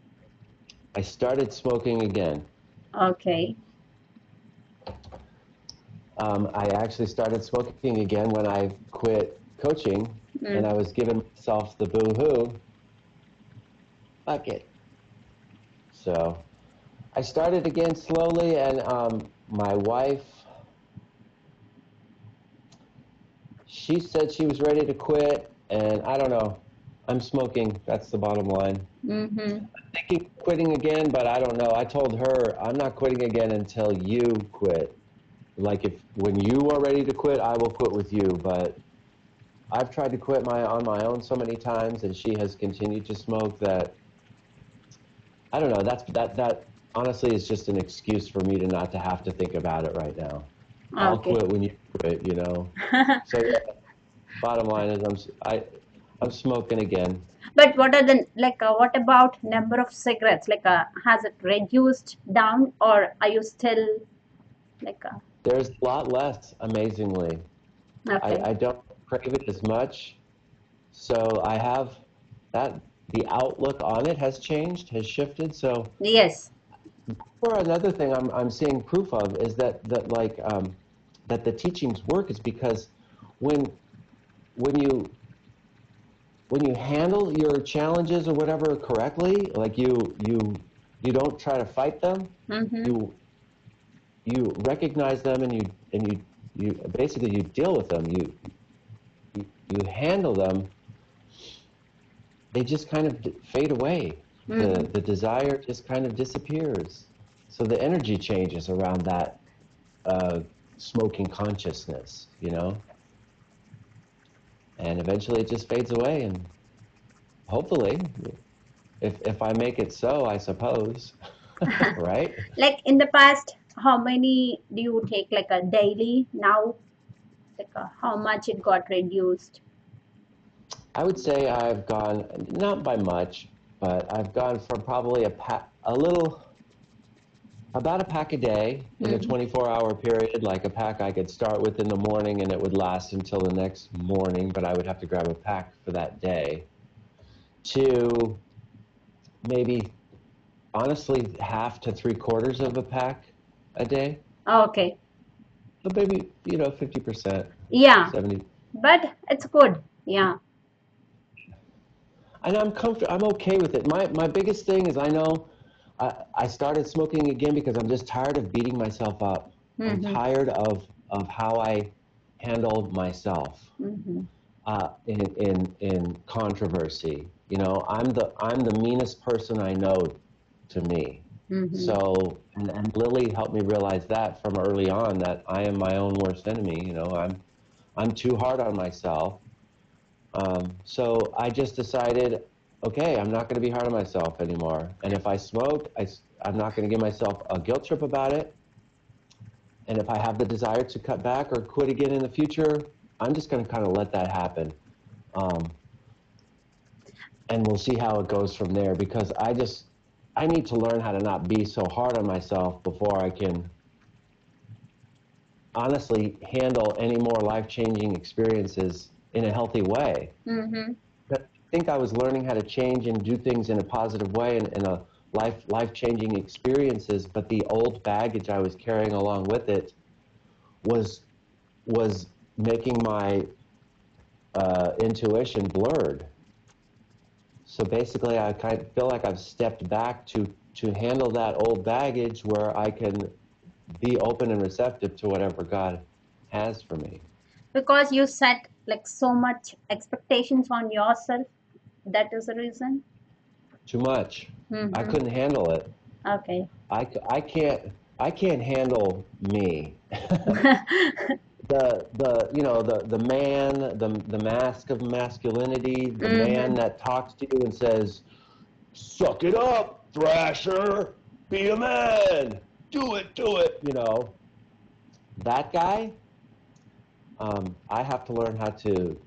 I started smoking again. Okay. Um, I actually started smoking again when I quit coaching, mm. and I was giving myself the boo-hoo. Fuck it. So I started again slowly, and um, my wife, she said she was ready to quit, and I don't know. I'm smoking. That's the bottom line. Mm-hmm. I'm thinking quitting again, but I don't know. I told her I'm not quitting again until you quit like if when you are ready to quit, I will quit with you. But I've tried to quit my on my own so many times, and she has continued to smoke. That I don't know. That's that that honestly is just an excuse for me to not to have to think about it right now. Okay. I'll quit when you quit. You know. so yeah, bottom line is I'm I I'm smoking again. But what are the like? Uh, what about number of cigarettes? Like, uh, has it reduced down, or are you still like? Uh, there's a lot less, amazingly. Okay. I, I don't crave it as much. So I have that the outlook on it has changed, has shifted. So, Yes. or another thing I'm I'm seeing proof of is that that like um, that the teachings work is because when when you when you handle your challenges or whatever correctly, like you you you don't try to fight them, Mm-hmm. you you recognize them and you and you you basically you deal with them you you, you handle them they just kind of fade away the Mhm. the desire just kind of disappears so the energy changes around that uh, smoking consciousness you know and eventually it just fades away and hopefully if if i make it so i suppose right Like in the past, how many do you take like a daily now? Like uh, how much it got reduced? I would say I've gone not by much, but I've gone from probably a pack, a little, about a pack a day in a Mhm. 24-hour period. Like a pack I could start with in the morning and it would last until the next morning, but I would have to grab a pack for that day. To maybe, honestly, half to three quarters of a pack a day. Oh, Okay. But maybe you know, 50%, Yeah, 70. but it's good. Yeah. And I'm comfortable. I'm okay with it. My my biggest thing is I know I, I started smoking again because I'm just tired of beating myself up. I'm Mhm. tired of of how I handled myself Mm-hmm. uh, in in in controversy. You know, I'm the I'm the meanest person I know to me. Mm-hmm. So and, and Lily helped me realize that from early on that I am my own worst enemy. You know, I'm I'm too hard on myself. Um, so I just decided, okay, I'm not going to be hard on myself anymore. And if I smoke, I, am not going to give myself a guilt trip about it. And if I have the desire to cut back or quit again in the future, I'm just going to kind of let that happen. Um, and we'll see how it goes from there because I just, I need to learn how to not be so hard on myself before I can honestly handle any more life changing experiences in a healthy way. Mm-hmm. I think I was learning how to change and do things in a positive way and in a life life changing experiences, but the old baggage I was carrying along with it was was making my uh, intuition blurred. So basically, I kind of feel like I've stepped back to to handle that old baggage where I can be open and receptive to whatever God has for me. Because you set like so much expectations on yourself. That is the reason. Too much. I Mm-hmm. couldn't handle it. Okay. i, I can't I can't handle me. the the you know the the man the the mask of masculinity the Mhm. man that talks to you and says suck it up thrasher be a man do it do it you know that guy um, i have to learn how to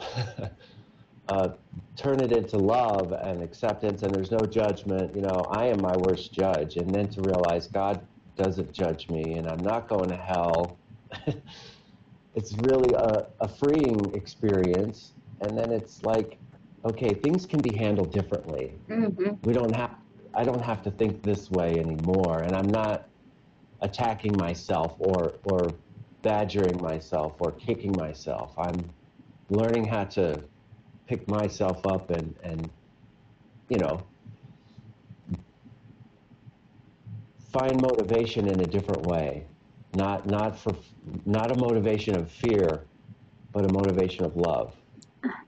uh, turn it into love and acceptance and there's no judgment. You know i am my worst judge and then to realize god doesn't judge me and i'm not going to hell. It's really a, a freeing experience and then it's like okay things can be handled differently. Mm-hmm. we don't have i don't have to think this way anymore and i'm not attacking myself or or badgering myself or kicking myself. I'm learning how to pick myself up and and you know find motivation in a different way. Not not for not a motivation of fear but a motivation of love.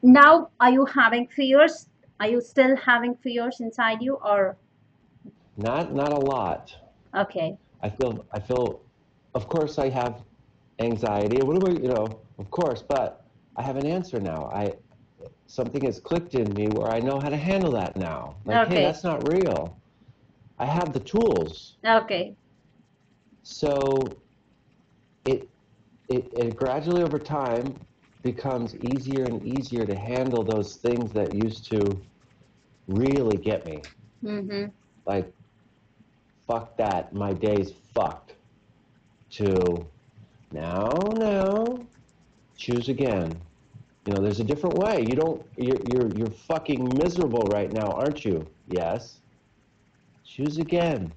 Now, are you having fears? Are you still having fears inside you, or? Not not a lot. Okay? i feel i feel of course i have anxiety what about you know of course but i have an answer now. I something has clicked in me where i know how to handle that now. Like Okay. hey that's not real. I have the tools. Okay. so it, it it gradually over time becomes easier and easier to handle those things that used to really get me. Mm-hmm. like fuck that. My day's fucked. To now now choose again You know, there's a different way. You don't. You're you're you're fucking miserable right now, aren't you? Yes. Choose again.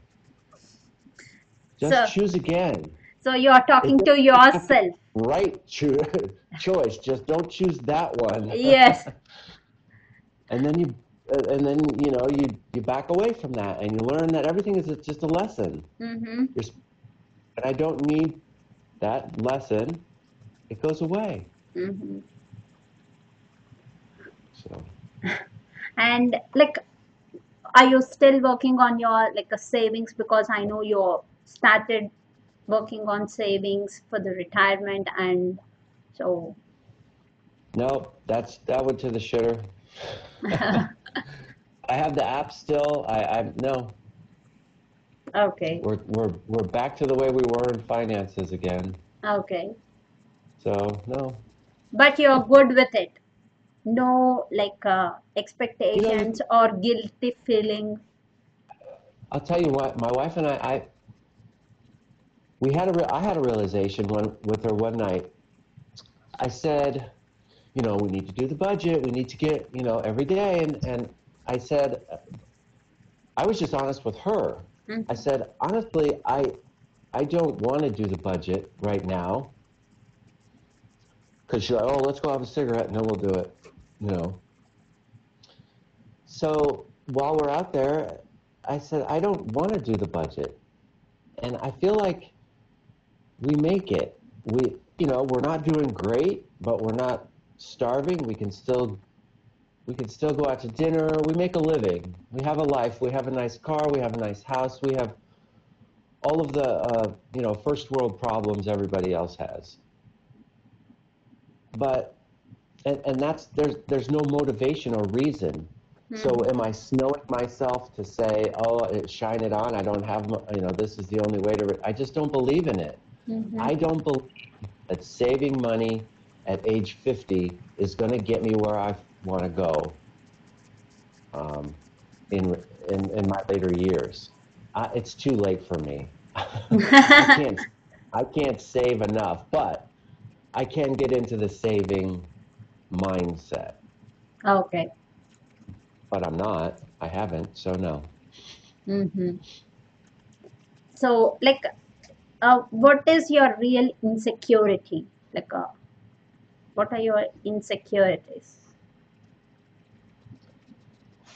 Just So- choose again. So you're talking to yourself. Right cho- choice. Just don't choose that one. Yes. and then you, uh, and then you know you you back away from that, and you learn that everything is just a lesson. Mm-hmm. And I don't need that lesson. It goes away. Mm-hmm. So. And like, are you still working on your like a savings? Because I know you started working on savings for the retirement, and so No, that's that went to the shitter. I have the app still. I, I no. Okay, We're we're we're back to the way we were in finances again. okay. So no. But you're good with it. No like uh, expectations or guilty feeling. I'll tell you what. My wife and I, I we had a re- I had a realization one with her one night. I said, you know, we need to do the budget. We need to get you know every day, and and I said, I was just honest with her. Mhm. I said, honestly, I I don't want to do the budget right now. Because she's like, oh, let's go have a cigarette and then we'll do it, you know. So while we're out there, I said, I don't want to do the budget. And I feel like we make it. We, you know, we're not doing great, but we're not starving. We can still, we can still go out to dinner. We make a living. We have a life. We have a nice car. We have a nice house. We have all of the, uh, you know, first world problems everybody else has. But, and, and that's, there's, there's no motivation or reason. So am I snowing myself to say, oh, it, shine it on? I don't have, you know, this is the only way to. I just don't believe in it. Mhm. I don't believe that saving money at age 50 is going to get me where I want to go um, in, in, in my later years. I, it's too late for me. I can't, I can't save enough, but I can get into the saving mindset. Okay. But I'm not. I haven't, so no. Mm-hmm. So, like, uh, what is your real insecurity? Like, uh, what are your insecurities?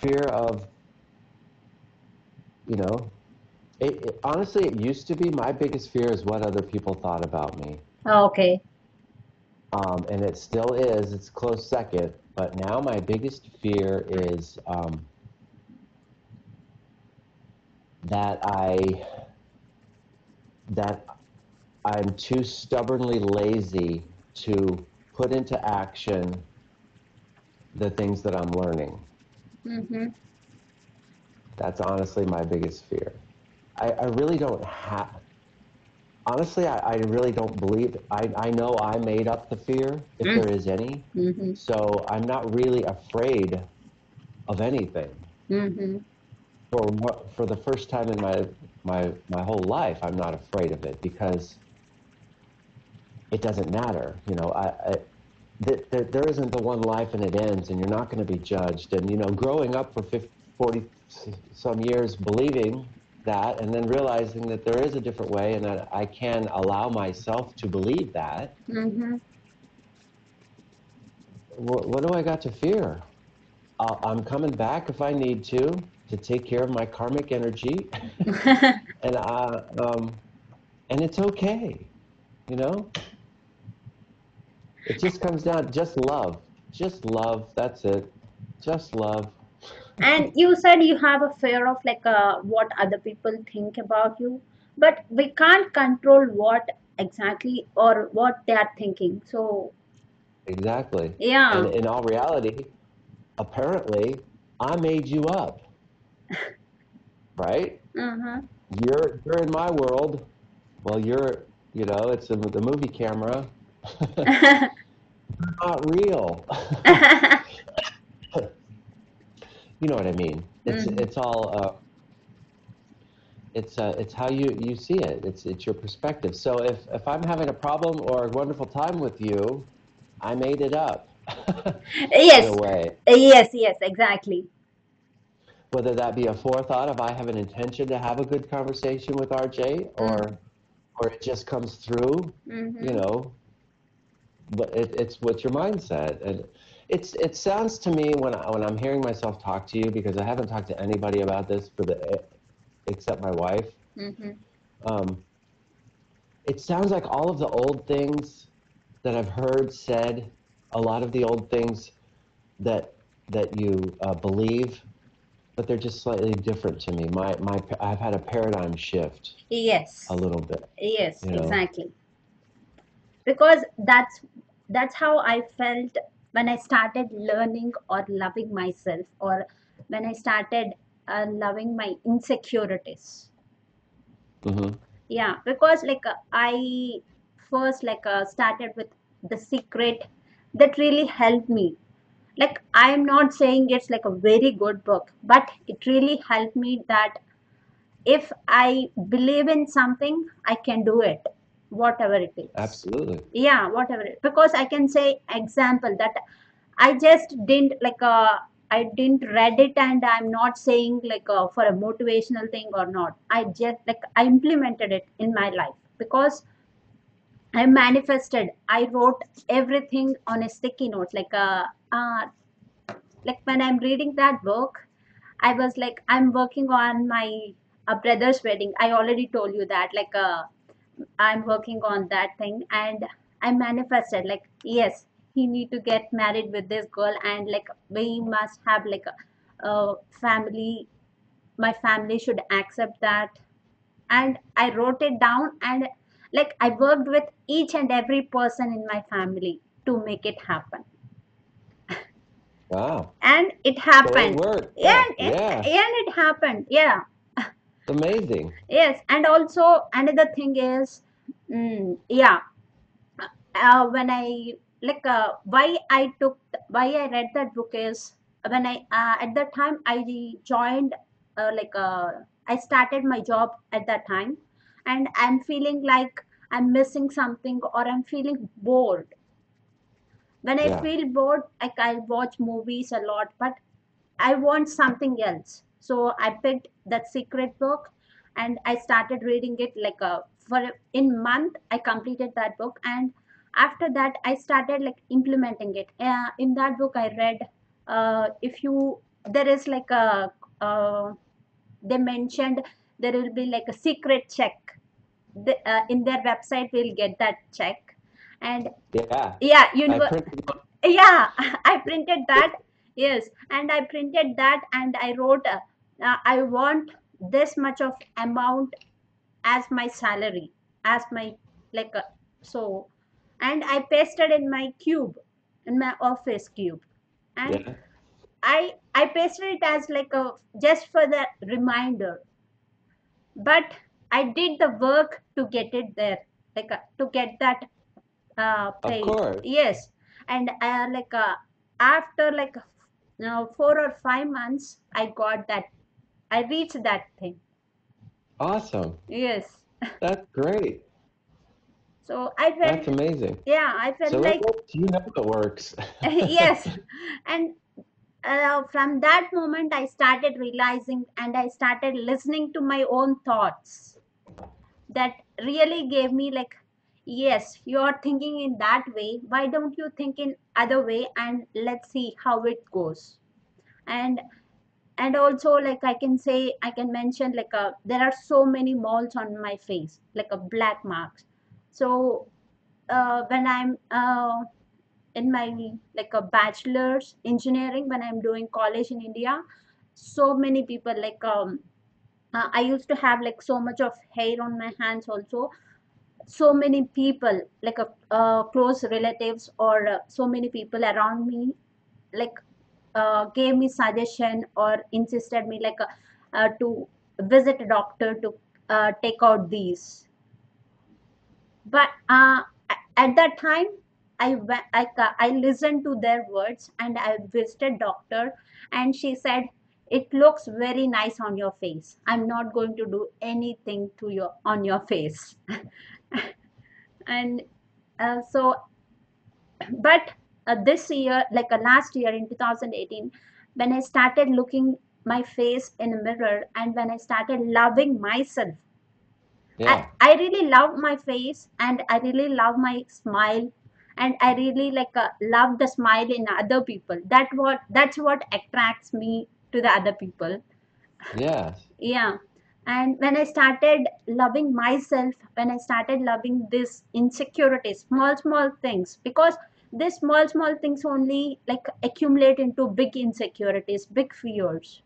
Fear of, you know, it, it, honestly, it used to be my biggest fear is what other people thought about me. Okay. Um, and it still is. It's close second. But now my biggest fear is um, that I that I'm too stubbornly lazy to put into action the things that I'm learning. Mm-hmm. That's honestly my biggest fear. I, I really don't have. Honestly, I, I really don't believe. I, I know I made up the fear, if Mm. there is any. Mm-hmm. So I'm not really afraid of anything. Mm-hmm. For what, for the first time in my my my whole life, I'm not afraid of it because it doesn't matter. You know, I, I th- th- there isn't the one life and it ends, and you're not going to be judged. And you know, growing up for 50, 40 some years believing that, and then realizing that there is a different way, and that I can allow myself to believe that. Mm-hmm. What, what do I got to fear? Uh, I'm coming back if I need to to take care of my karmic energy, and I, um, and it's okay, you know. It just comes down just love, just love. That's it, just love. and you said you have a fear of like uh, what other people think about you, but we can't control what exactly or what they are thinking. So, Exactly. yeah. And in all reality, apparently, I made you up, right? Uh-huh. You're you're in my world. Well, you're you know it's in the movie camera. Not real. you know what I mean? It's Mhm. it's all uh, it's uh, it's how you you see it. It's it's your perspective. So if if I'm having a problem or a wonderful time with you, I made it up. Yes, yes, yes, exactly. Whether that be a forethought of I have an intention to have a good conversation with RJ, Mm, or or it just comes through, mm-hmm, you know. But it, it's what's your mindset, and it's it sounds to me when I, when I'm hearing myself talk to you because I haven't talked to anybody about this for the except my wife. mm-hmm. Um, it sounds like all of the old things that I've heard said, a lot of the old things that that you uh, believe, but they're just slightly different to me. My my I've had a paradigm shift Yes, a little bit, yes, you know. exactly. Because that's that's how I felt when I started learning or loving myself, or when I started uh, loving my insecurities. hmm Yeah, because like uh, I first like uh, started with The Secret that really helped me. Like I am not saying it's like a very good book, but it really helped me that if I believe in something, I can do it, whatever it is. Absolutely. Yeah, whatever it, because I can say example that I just didn't like uh I didn't read it and I'm not saying like uh, for a motivational thing or not. I just like I implemented it in my life because I manifested. I wrote everything on a sticky note like uh, uh like when I'm reading that book I was like, I'm working on my uh, brother's wedding. I already told you that. Like, uh, I'm working on that thing, and I manifested. Like, yes, he need to get married with this girl, and like we must have like a, a family. My family should accept that, and I wrote it down, and like I worked with each and every person in my family to make it happen, Wow. and it So it happened. Yeah, Yeah. and, Yeah. and it happened. Yeah amazing. Yes, and also another thing is, mm, yeah, uh, when I like uh, why I took why I read that book is when I uh, at that time I joined uh, like uh, I started my job at that time, and I'm feeling like I'm missing something or I'm feeling bored. When I Yeah. feel bored, like I watch movies a lot, but I want something else. So I picked that secret book and I started reading it like a for in month I completed that book and after that I started like implementing it. Uh, in that book I read uh, if you there is like a uh, they mentioned there will be like a secret check. The, uh, in their website we'll get that check and Yeah. yeah I univer- printed yeah i printed that yes and i printed that and i wrote uh, uh, i want this much of amount as my salary as my like uh, so and i pasted in my cube in my office cube and Yeah. i i pasted it as like a just for the reminder but i did the work to get it there like uh, to get that uh, Of course. yes and uh, like uh, after like you know, four or five months i got that i reached that thing Awesome. yes That's great. so i felt That's amazing. yeah i felt So like. You know it works. yes and uh, from that moment i started realizing and i started listening to my own thoughts that really gave me like yes you're thinking in that way why don't you think in other way and let's see how it goes and and also like i can say i can mention like uh, there are so many moles on my face like a black marks. So uh, when i'm uh, in my like a bachelor's engineering when i'm doing college in india so many people like um uh, i used to have like so much of hair on my hands also. So many people like a uh, close relatives or uh, so many people around me like uh, gave me suggestion or insisted me like uh, uh, to visit a doctor to uh, take out these. But uh, at that time I, went, I I listened to their words and I visited doctor and she said it looks very nice on your face. I'm not going to do anything to your on your face. And uh, so but uh, this year like uh, last year in 2018 when i started looking my face in a mirror and when i started loving myself Yeah. I, I really love my face and I really love my smile and I really like uh, love the smile in other people. That what that's what attracts me to the other people. Yes. Yeah. And when I started loving myself, when I started loving this insecurities, small small things, because these small small things only like accumulate into big insecurities, big fears.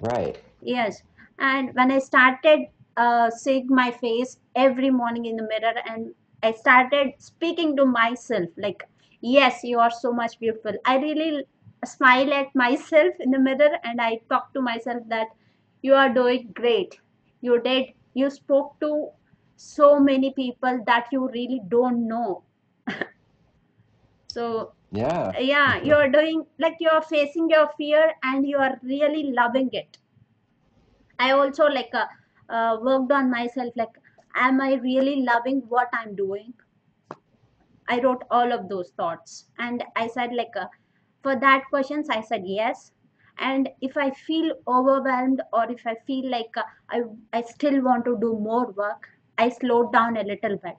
Right. Yes, and when I started uh, seeing my face every morning in the mirror, and I started speaking to myself, like, yes, you are so much beautiful. I really smile at myself in the mirror and I talk to myself that you are doing great. You did, you spoke to so many people that you really don't know. So, Yeah. yeah, you're doing like you're facing your fear and you are really loving it. I also like uh, uh, worked on myself. Like, am I really loving what I'm doing? I wrote all of those thoughts, and I said like, uh, for that questions, I said yes. And if I feel overwhelmed or if I feel like uh, I I still want to do more work, I slowed down a little bit.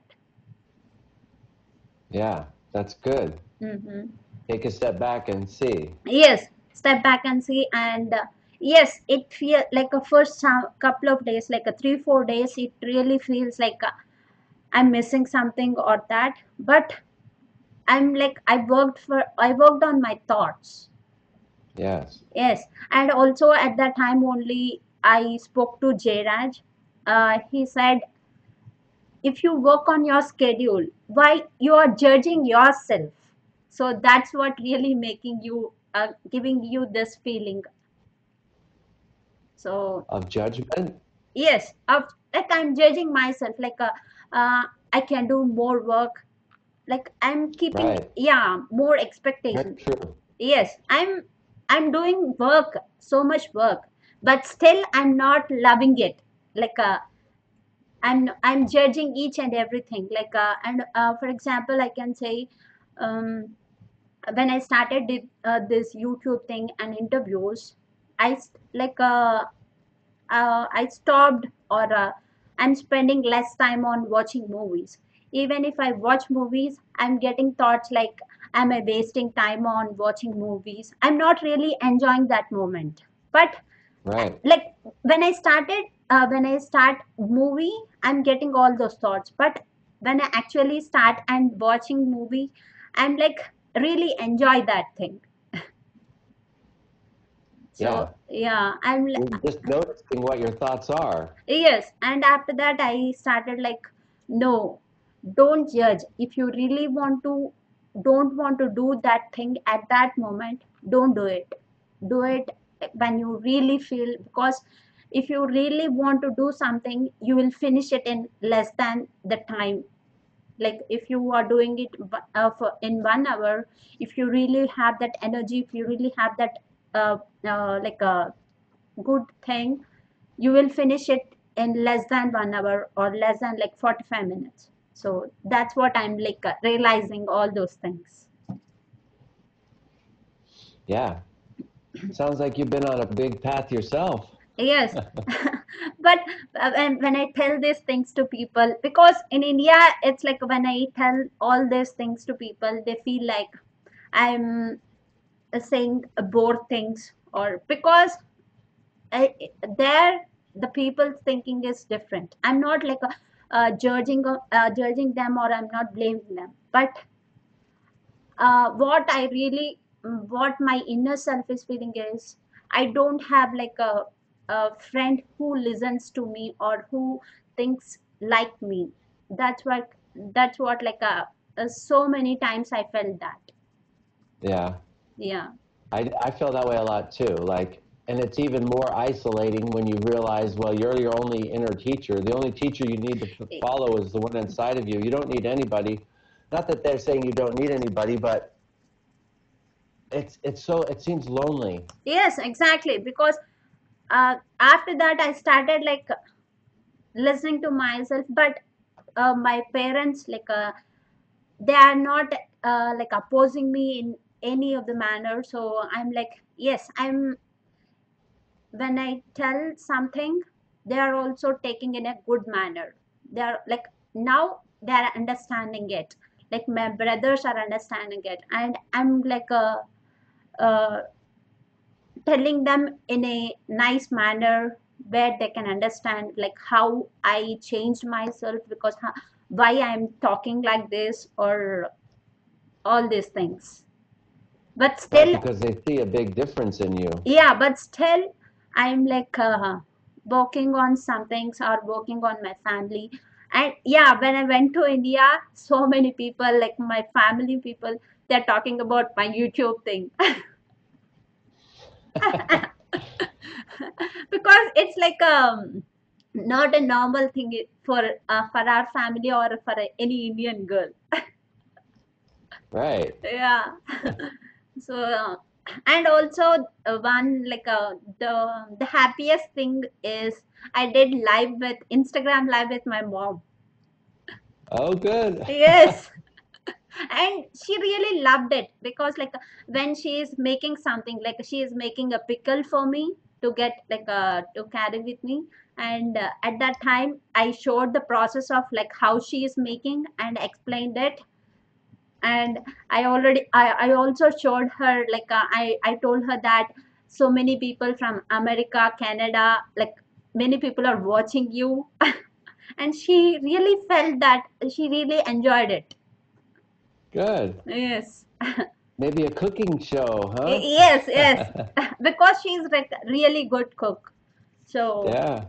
Yeah. That's good. Hmm Take a step back and see. Yes, step back and see, and uh, yes, it feel like a first couple of days, like a three four days, it really feels like. Uh, I'm missing something or that. But I'm like I worked for I worked on my thoughts. Yes. Yes, and also at that time only I spoke to Jayraj. Uh, he said, if you work on your schedule, why you are judging yourself? So that's what really making you uh, giving you this feeling. So Of judgment. yes, of like I'm judging myself. Like uh, uh, I can do more work. Like I'm keeping Right. yeah more expectation yes i'm i'm doing work so much work but still i'm not loving it like uh, i'm i'm judging each and everything like uh, and uh, for example i can say um, when i started the, uh, this youtube thing and interviews i like uh, uh, I stopped or uh, I'm spending less time on watching movies. Even if I watch movies, I'm getting thoughts like, am I wasting time on watching movies? I'm not really enjoying that moment. But Right. like when I started, uh, when I start movie, I'm getting all those thoughts. But when I actually start and watching movie, I'm like really enjoy that thing. Yeah. So yeah, I'm You're just noticing what your thoughts are. Yes, and after that, I started like, no, don't judge. If you really want to, don't want to do that thing at that moment, don't do it. Do it when you really feel, because if you really want to do something, you will finish it in less than the time. Like if you are doing it uh, for in one hour, if you really have that energy, if you really have that uh, uh, like a good thing you will finish it in less than one hour or less than like 45 minutes so that's what i'm like uh, realizing all those things Yeah. Sounds like you've been on a big path yourself. yes but uh, when, when i tell these things to people because in india it's like when i tell all these things to people they feel like i'm uh, saying bored things or because I, there the people's thinking is different. I'm not like a, uh, judging judging them or i'm not blaming them. But uh, what i really what my inner self is feeling is i don't have like a, a friend who listens to me or who thinks like me that's what that's what like uh, uh, so many times i felt that Yeah. yeah I, I feel that way a lot too. Like, and it's even more isolating when you realize, well, you're your only inner teacher. The only teacher you need to follow is the one inside of you. You don't need anybody. Not that they're saying you don't need anybody, but it's it's so it seems lonely. yes exactly because uh, after that i started like listening to myself but uh, my parents like uh, they are not uh, like opposing me in any of the manner. So i'm like yes i'm when i tell something they are also taking in a good manner. They are like now they are understanding it. Like my brothers are understanding it. And i'm like uh, uh, telling them in a nice manner where they can understand like how i changed myself because why i'm talking like this or all these things. But still because they see a big difference in you. yeah but still i'm like uh, working on some things or working on my family. And yeah when i went to india so many people like my family people they're talking about my youtube thing because it's like um not a normal thing for uh, for our family or for any indian girl Right. yeah so uh, and also uh, one like uh, the the happiest thing is i did live with instagram live with my mom Oh, good. yes and she really loved it because like when she is making something like she is making a pickle for me to get like uh, to carry with me. And uh, at that time i showed the process of like how she is making and explained it. And i already i, I also showed her like uh, i i told her that so many people from america canada like many people are watching you. And she really felt that she really enjoyed it Good. yes Maybe a cooking show, huh? yes yes because she's like really good cook so Yeah,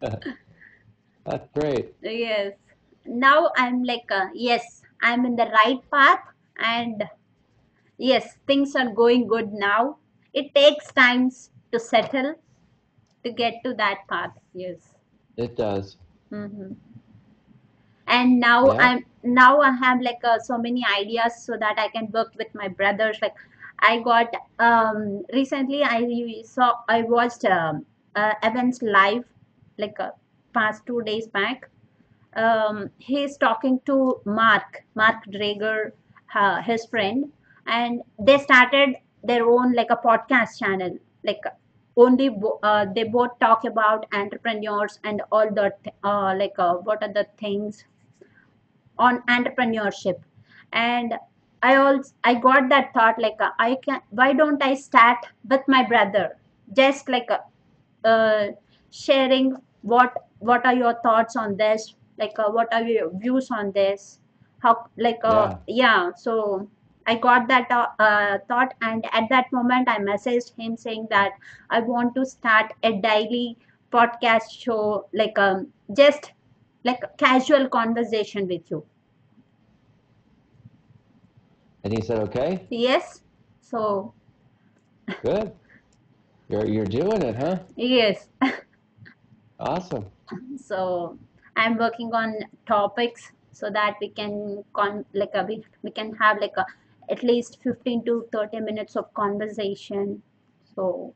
that's great. yes now i'm like uh, yes i'm in the right path and yes things are going good now it takes times to settle to get to that path yes It does. hmm and now Yeah. i'm now i have like uh, so many ideas so that i can work with my brothers like i got um recently i saw i watched um, uh, Evan's live like uh, past two days back um, he's talking to Mark, Mark Drager, uh, his friend, and they started their own like a podcast channel. Like only uh, they both talk about entrepreneurs and all the uh, like uh, what are the things on entrepreneurship. And I also I got that thought like uh, I can why don't I start with my brother just like uh, uh, sharing what what are your thoughts on this like uh, what are your views on this how like uh, Yeah. yeah so i got that uh, uh, thought and at that moment i messaged him saying that i want to start a daily podcast show like um just like casual conversation with you And he said, okay, yes so good. You're you're doing it, huh? yes Awesome. so i'm working on topics so that we can con like a, we, we can have like a at least 15 to 30 minutes of conversation so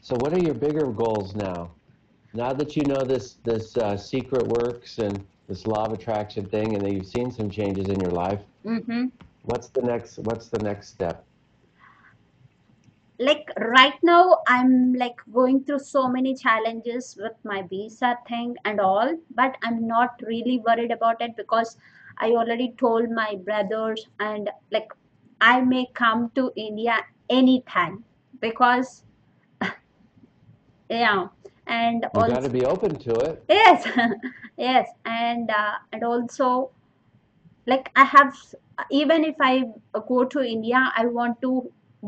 So what are your bigger goals now? Now that you know this this uh, secret works and this law of attraction thing, and that you've seen some changes in your life, hmm what's the next what's the next step? like right now i'm like going through so many challenges with my visa thing and all but i'm not really worried about it because i already told my brothers and like i may come to india anytime because yeah and You got to be open to it. yes yes and uh, and also like i have even if i go to india i want to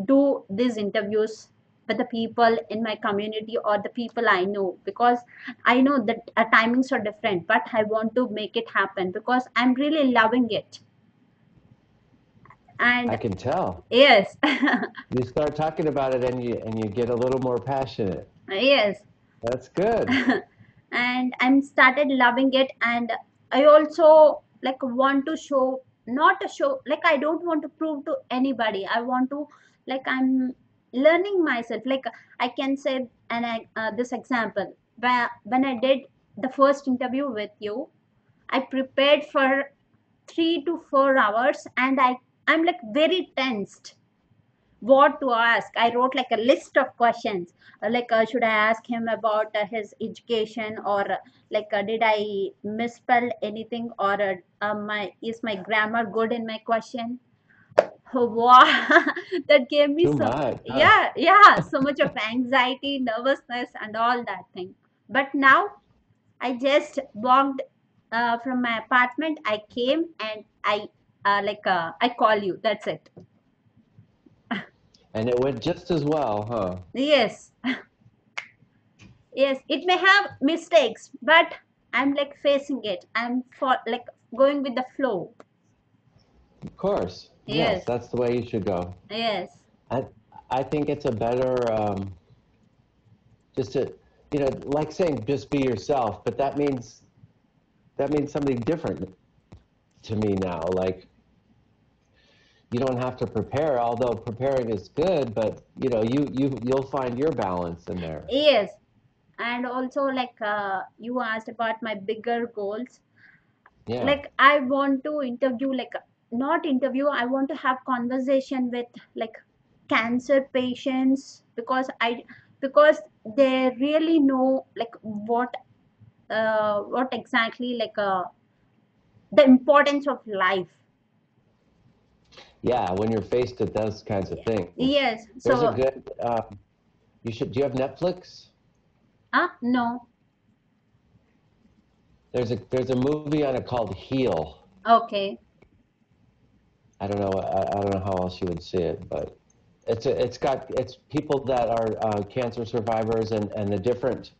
do these interviews with the people in my community or the people i know because i know that uh, timings are different but i want to make it happen because i'm really loving it And I can tell. yes You start talking about it, and you and you get a little more passionate. yes That's good. and i'm started loving it. And i also like want to show not a show like i don't want to prove to anybody. I want to like i'm learning myself. Like i can say and uh, this example. Where when i did the first interview with you i prepared for three to four hours. And i i'm like very tensed what to ask. I wrote like a list of questions. Uh, like uh, should i ask him about uh, his education or uh, like uh, did i misspell anything or uh, my is my grammar good in my question? Wow that gave me Too so much. Huh? yeah yeah so much of anxiety nervousness and all that thing. But now i just walked uh, from my apartment. I came and i uh, like uh, i call you. That's it And it went just as well, huh? yes yes it may have mistakes but i'm like facing it i'm for like going with the flow Of course. Yes, yes that's the way you should go. yes I I think it's a better um, just to you know like saying just be yourself, but that means that means something different to me now. Like you don't have to prepare, although preparing is good, but you know you you you'll find your balance in there. yes and also like uh, you asked about my bigger goals Yeah. like i want to interview like not interview i want to have conversation with like cancer patients because i because they really know like what uh, what exactly like uh, the importance of life Yeah, when you're faced with those kinds of things. yes There's a good um, you should do you have Netflix? ah no There's a there's a movie on it called Heal. okay I don't know. I, I don't know how else you would see it, but it's a, it's got it's people that are uh, cancer survivors and, and the different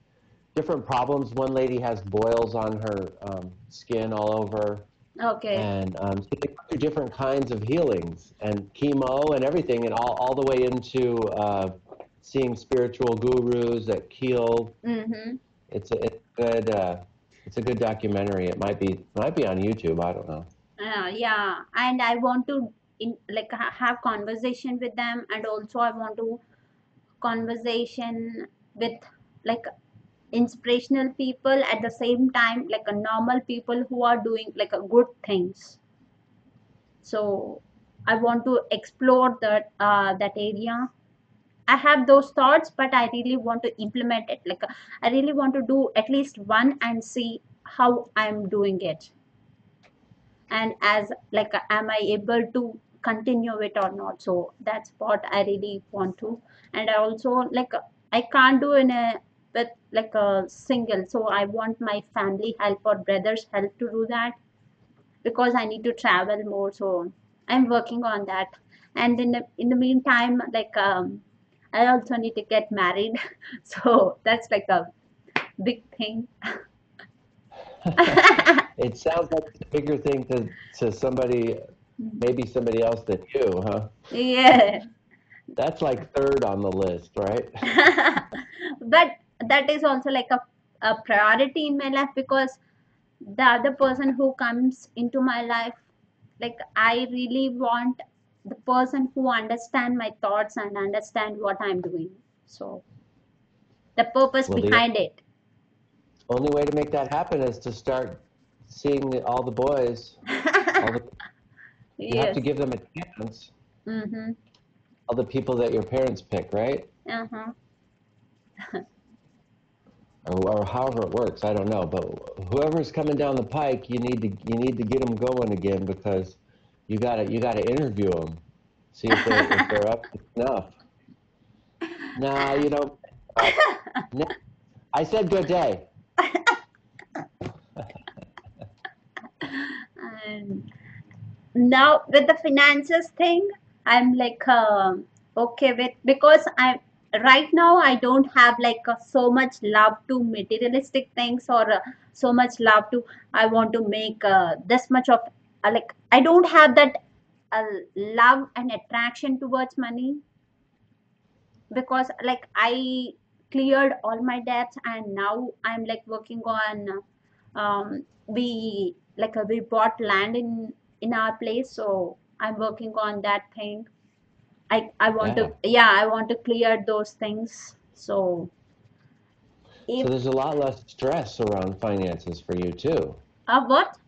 different problems. One lady has boils on her um, skin all over, okay and um, so they through different kinds of healings and chemo and everything, and all, all the way into uh, seeing spiritual gurus that heal. mm-hmm. It's a, it's good. Uh, it's a good documentary. It might be might be on YouTube. I don't know. uh, yeah and i want to in like ha- have conversation with them and also i want to conversation with like inspirational people at the same time like a normal people who are doing like a good things. So i want to explore that uh, that area. I have those thoughts but i really want to implement it. Like uh, i really want to do at least one and see how i'm doing it. And as like uh, am i able to continue it or not? So that's what i really want to. And i also like uh, i can't do in a with like a single. So i want my family help or brothers help to do that because i need to travel more. So i'm working on that. And in the in the meantime like um i also need to get married. So that's like a big thing. It sounds like a bigger thing to, to somebody, maybe somebody else than you, huh? yeah. That's like third on the list, right? but that is also like a, a priority in my life because the other person who comes into my life like i really want the person who understand my thoughts and understand what i'm doing so the purpose Well, the behind it only way to make that happen is to start seeing all the boys. All the, you have to give them a chance. mm-hmm. All the people that your parents pick, right? uh-huh Or, or however it works, I don't know. But whoever's coming down the pike, you need to you need to get them going again because you gotta you gotta interview them, see if they're if they're up to snuff. Nah, you know. Uh, I said good day. and now with the finances thing i'm like um okay with because i'm right now i don't have like uh, so much love to materialistic things or uh, so much love to i want to make uh, this much of uh, like i don't have that uh, love and attraction towards money. Because like i cleared all my debts and now i'm like working on um we like uh, we bought land in in our place. So i'm working on that thing i i want Yeah. to yeah i want to clear those things so So there's a lot less stress around finances for you too. uh, what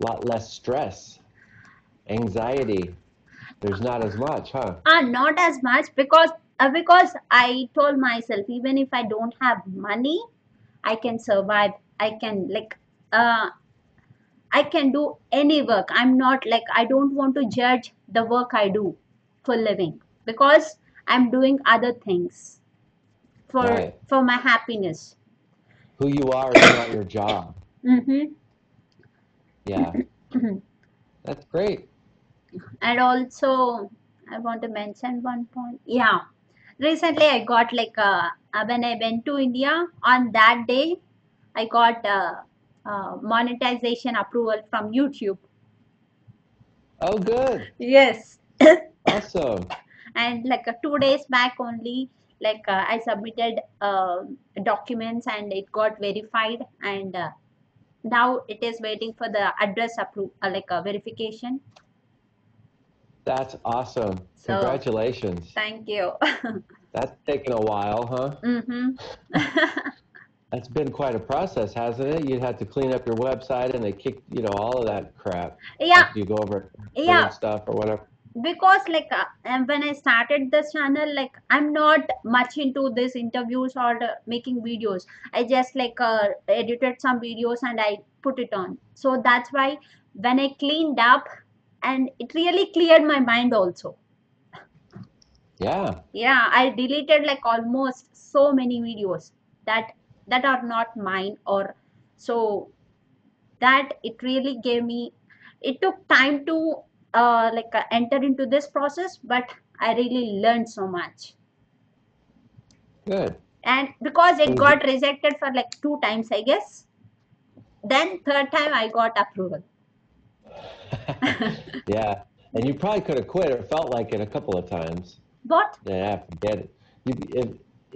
lot less stress, anxiety. There's not as much, huh? uh, not as much because uh, because i told myself even if i don't have money i can survive i can like uh, i can do any work i'm not like i don't want to judge the work i do for living because i'm doing other things for Right. for my happiness Who you are is not your job. Mm-hmm. Yeah. That's great. and also i want to mention one point yeah recently i got like uh, uh, when i went to india on that day i got uh, uh, monetization approval from youtube Oh, good. yes Awesome. and like uh, two days back only like uh, i submitted uh, documents and it got verified and uh, now it is waiting for the address approval, uh, like a verification That's awesome. So- Congratulations. thank you That's taken a while, huh? mm-hmm. That's been quite a process, hasn't it? You had to clean up your website and they kick, you know, all of that crap. yeah you go over Yeah. stuff or whatever. Because like uh, when i started this channel like i'm not much into this interviews or making videos. I just like uh, edited some videos and i put it on. So that's why when i cleaned up and it really cleared my mind also. Yeah. yeah i deleted like almost so many videos that that are not mine or so that it really gave me it took time to uh, like uh, enter into this process but i really learned so much Good. and because it got rejected for like two times i guess then third time i got approval yeah. And you probably could have quit or felt like it a couple of times. but Yeah, forget it. You, if,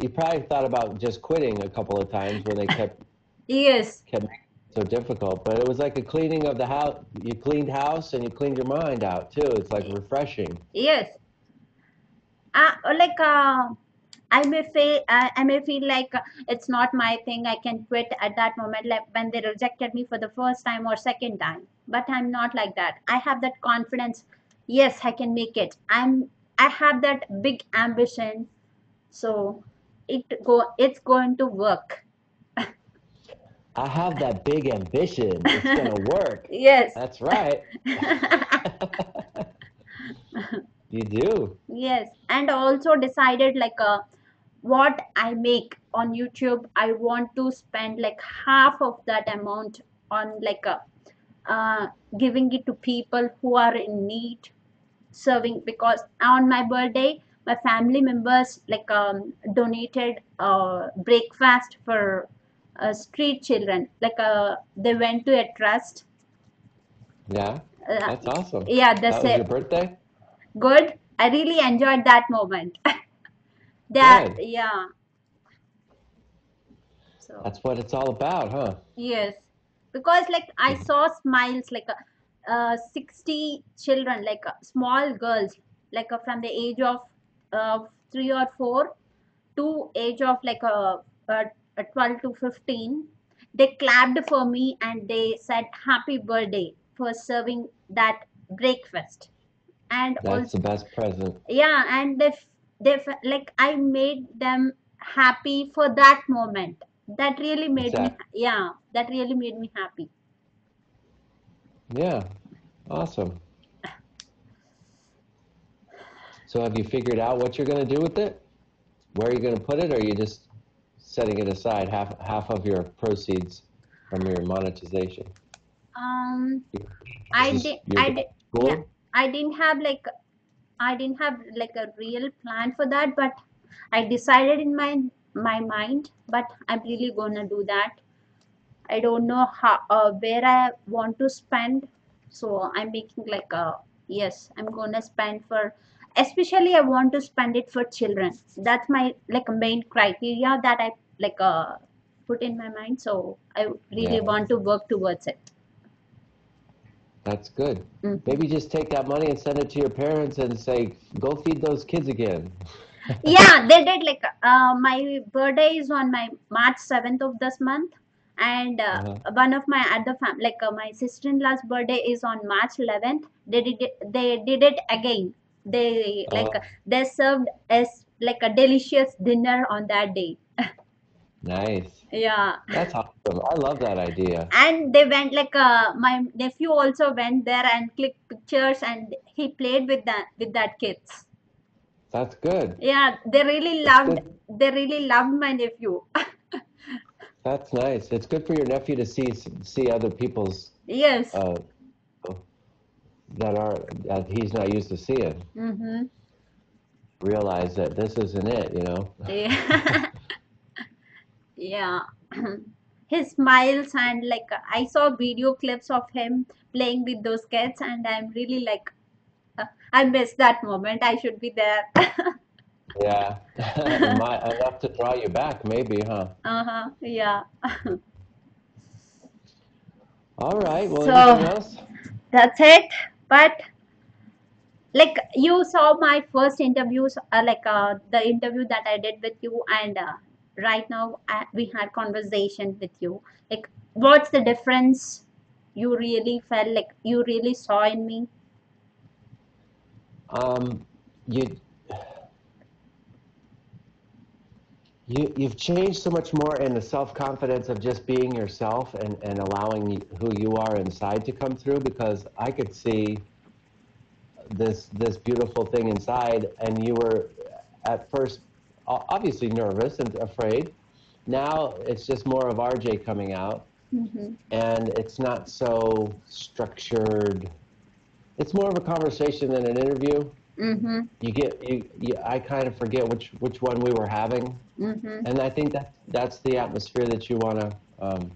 you probably thought about just quitting a couple of times when they kept yes kept it so difficult. But it was like a cleaning of the house. You cleaned house and you cleaned your mind out too. It's like refreshing. yes uh, like uh, i may feel I, I may feel like uh, it's not my thing i can quit at that moment like when they rejected me for the first time or second time but i'm not like that i have that confidence yes i can make it i'm i have that big ambition so it go it's going to work I have that big ambition. It's gonna work. yes That's right. you do. yes and also decided like uh, what i make on youtube i want to spend like half of that amount on like uh, uh, giving it to people who are in need serving because on my birthday my family members like um, donated uh, breakfast for uh, street children like uh, they went to a trust Yeah. uh, That's awesome. yeah the That was your birthday. good i really enjoyed that moment that Good. yeah so That's what it's all about, huh? yes because like i saw smiles like uh, uh, 60 children like uh, small girls like uh, from the age of uh, 3 or 4 to age of like uh, uh, 12 to 15 they clapped for me and they said happy birthday for serving that breakfast and also That's the best present. yeah and they they like i made them happy for that moment that really made me yeah that really made me happy Yeah. Awesome. So have you figured out what you're gonna do with it? Where are you gonna put it, or are you just setting it aside half half of your proceeds from your monetization? um i did. I did. Yeah, I didn't have like i didn't have like a real plan for that but i decided in my my mind but i'm really gonna do that i don't know how uh, where i want to spend so i'm making like a yes i'm gonna spend for especially i want to spend it for children that's my like main criteria that i like uh put in my mind so i really Yeah. want to work towards it That's good. Mm. Maybe just take that money and send it to your parents and say, "Go feed those kids again." yeah they did like uh, my birthday is on my march 7th of this month and uh, Uh-huh. one of my other fam like uh, my sister-in-law's birthday is on March 11th. They did it, they did it again. They like Oh, they served as like a delicious dinner on that day. nice. Yeah, That's awesome. I love that idea. and they went like uh, my nephew also went there and clicked pictures and he played with that with that kids. That's good. Yeah, they really loved good. they really loved my nephew. That's nice. It's good for your nephew to see see other people's Yes. uh, that are that he's not used to seeing. Mm-hmm. Realize that this isn't it, you know. Yeah. Yeah. His smiles and like I saw video clips of him playing with those kids and I'm really like uh, I miss that moment. I should be there. Yeah. My, enough to draw you back, maybe, huh? Uh-huh. Yeah. All right. Well, So that's it. But like you saw my first interviews, uh, like uh, the interview that I did with you, and uh, right now we had conversation with you. Like, what's the difference you really felt like you really saw in me? Um, you you you've changed so much more in the self-confidence of just being yourself and and allowing who you are inside to come through because I could see this this beautiful thing inside and you were at first obviously nervous and afraid. Now it's just more of RJ coming out Mm-hmm. and it's not so structured. It's more of a conversation than an interview Mm-hmm. you get you, you I kind of forget which which one we were having Mm-hmm. and I think that that's the atmosphere that you want to um,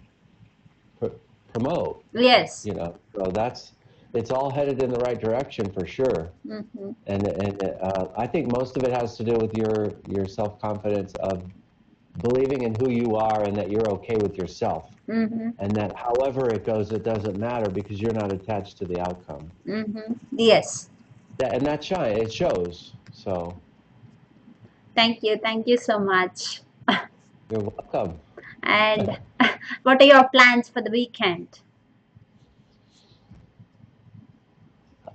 pr- promote Yes. you know so that's it's all headed in the right direction for sure Mm-hmm. and and uh, I think most of it has to do with your your self confidence of believing in who you are and that you're okay with yourself Mm-hmm. and that however it goes it doesn't matter because you're not attached to the outcome Mm-hmm. Yes. That, and that shine it shows so Thank you. Thank you so much. you're welcome And what are your plans for the weekend?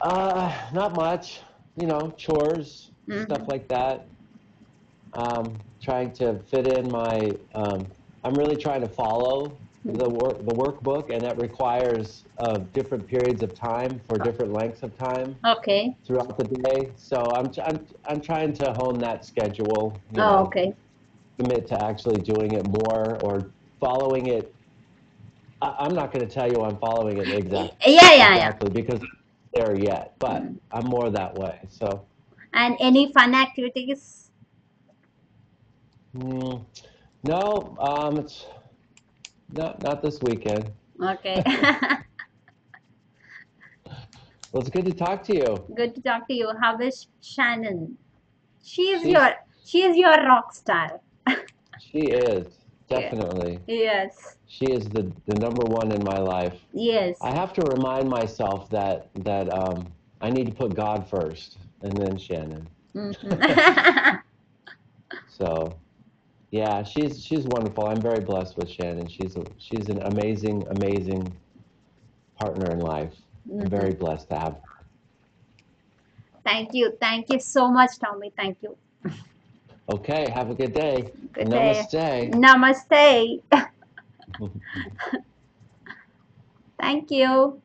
Uh, not much. You know, chores, Mm-hmm. stuff like that. Um, trying to fit in my. Um, I'm really trying to follow the work, the workbook, and that requires uh, different periods of time for different lengths of time Okay. throughout the day. So I'm, I'm, I'm trying to hone that schedule. Oh, know, okay. commit to actually doing it more or following it. I, I'm not going to tell you I'm following it exactly Yeah, yeah, yeah. exactly because I'm there yet, but I'm more that way. So, And any fun activities? mm, no, um, it's not not this weekend. Okay. Well, it's good to talk to you. Good to talk to you. How is Shannon? She is She's your she is your rock star. she is definitely Yes. she is the the number one in my life. Yes. I have to remind myself that that um, I need to put God first and then Shannon. Mhm. So, yeah, she's she's wonderful. I'm very blessed with Shannon. She's a, she's an amazing amazing partner in life. I'm mm-hmm. very blessed to have her. Thank you. Thank you so much, Tommy. Thank you. Okay, have a good day. Good day. Namaste. Namaste. Thank you.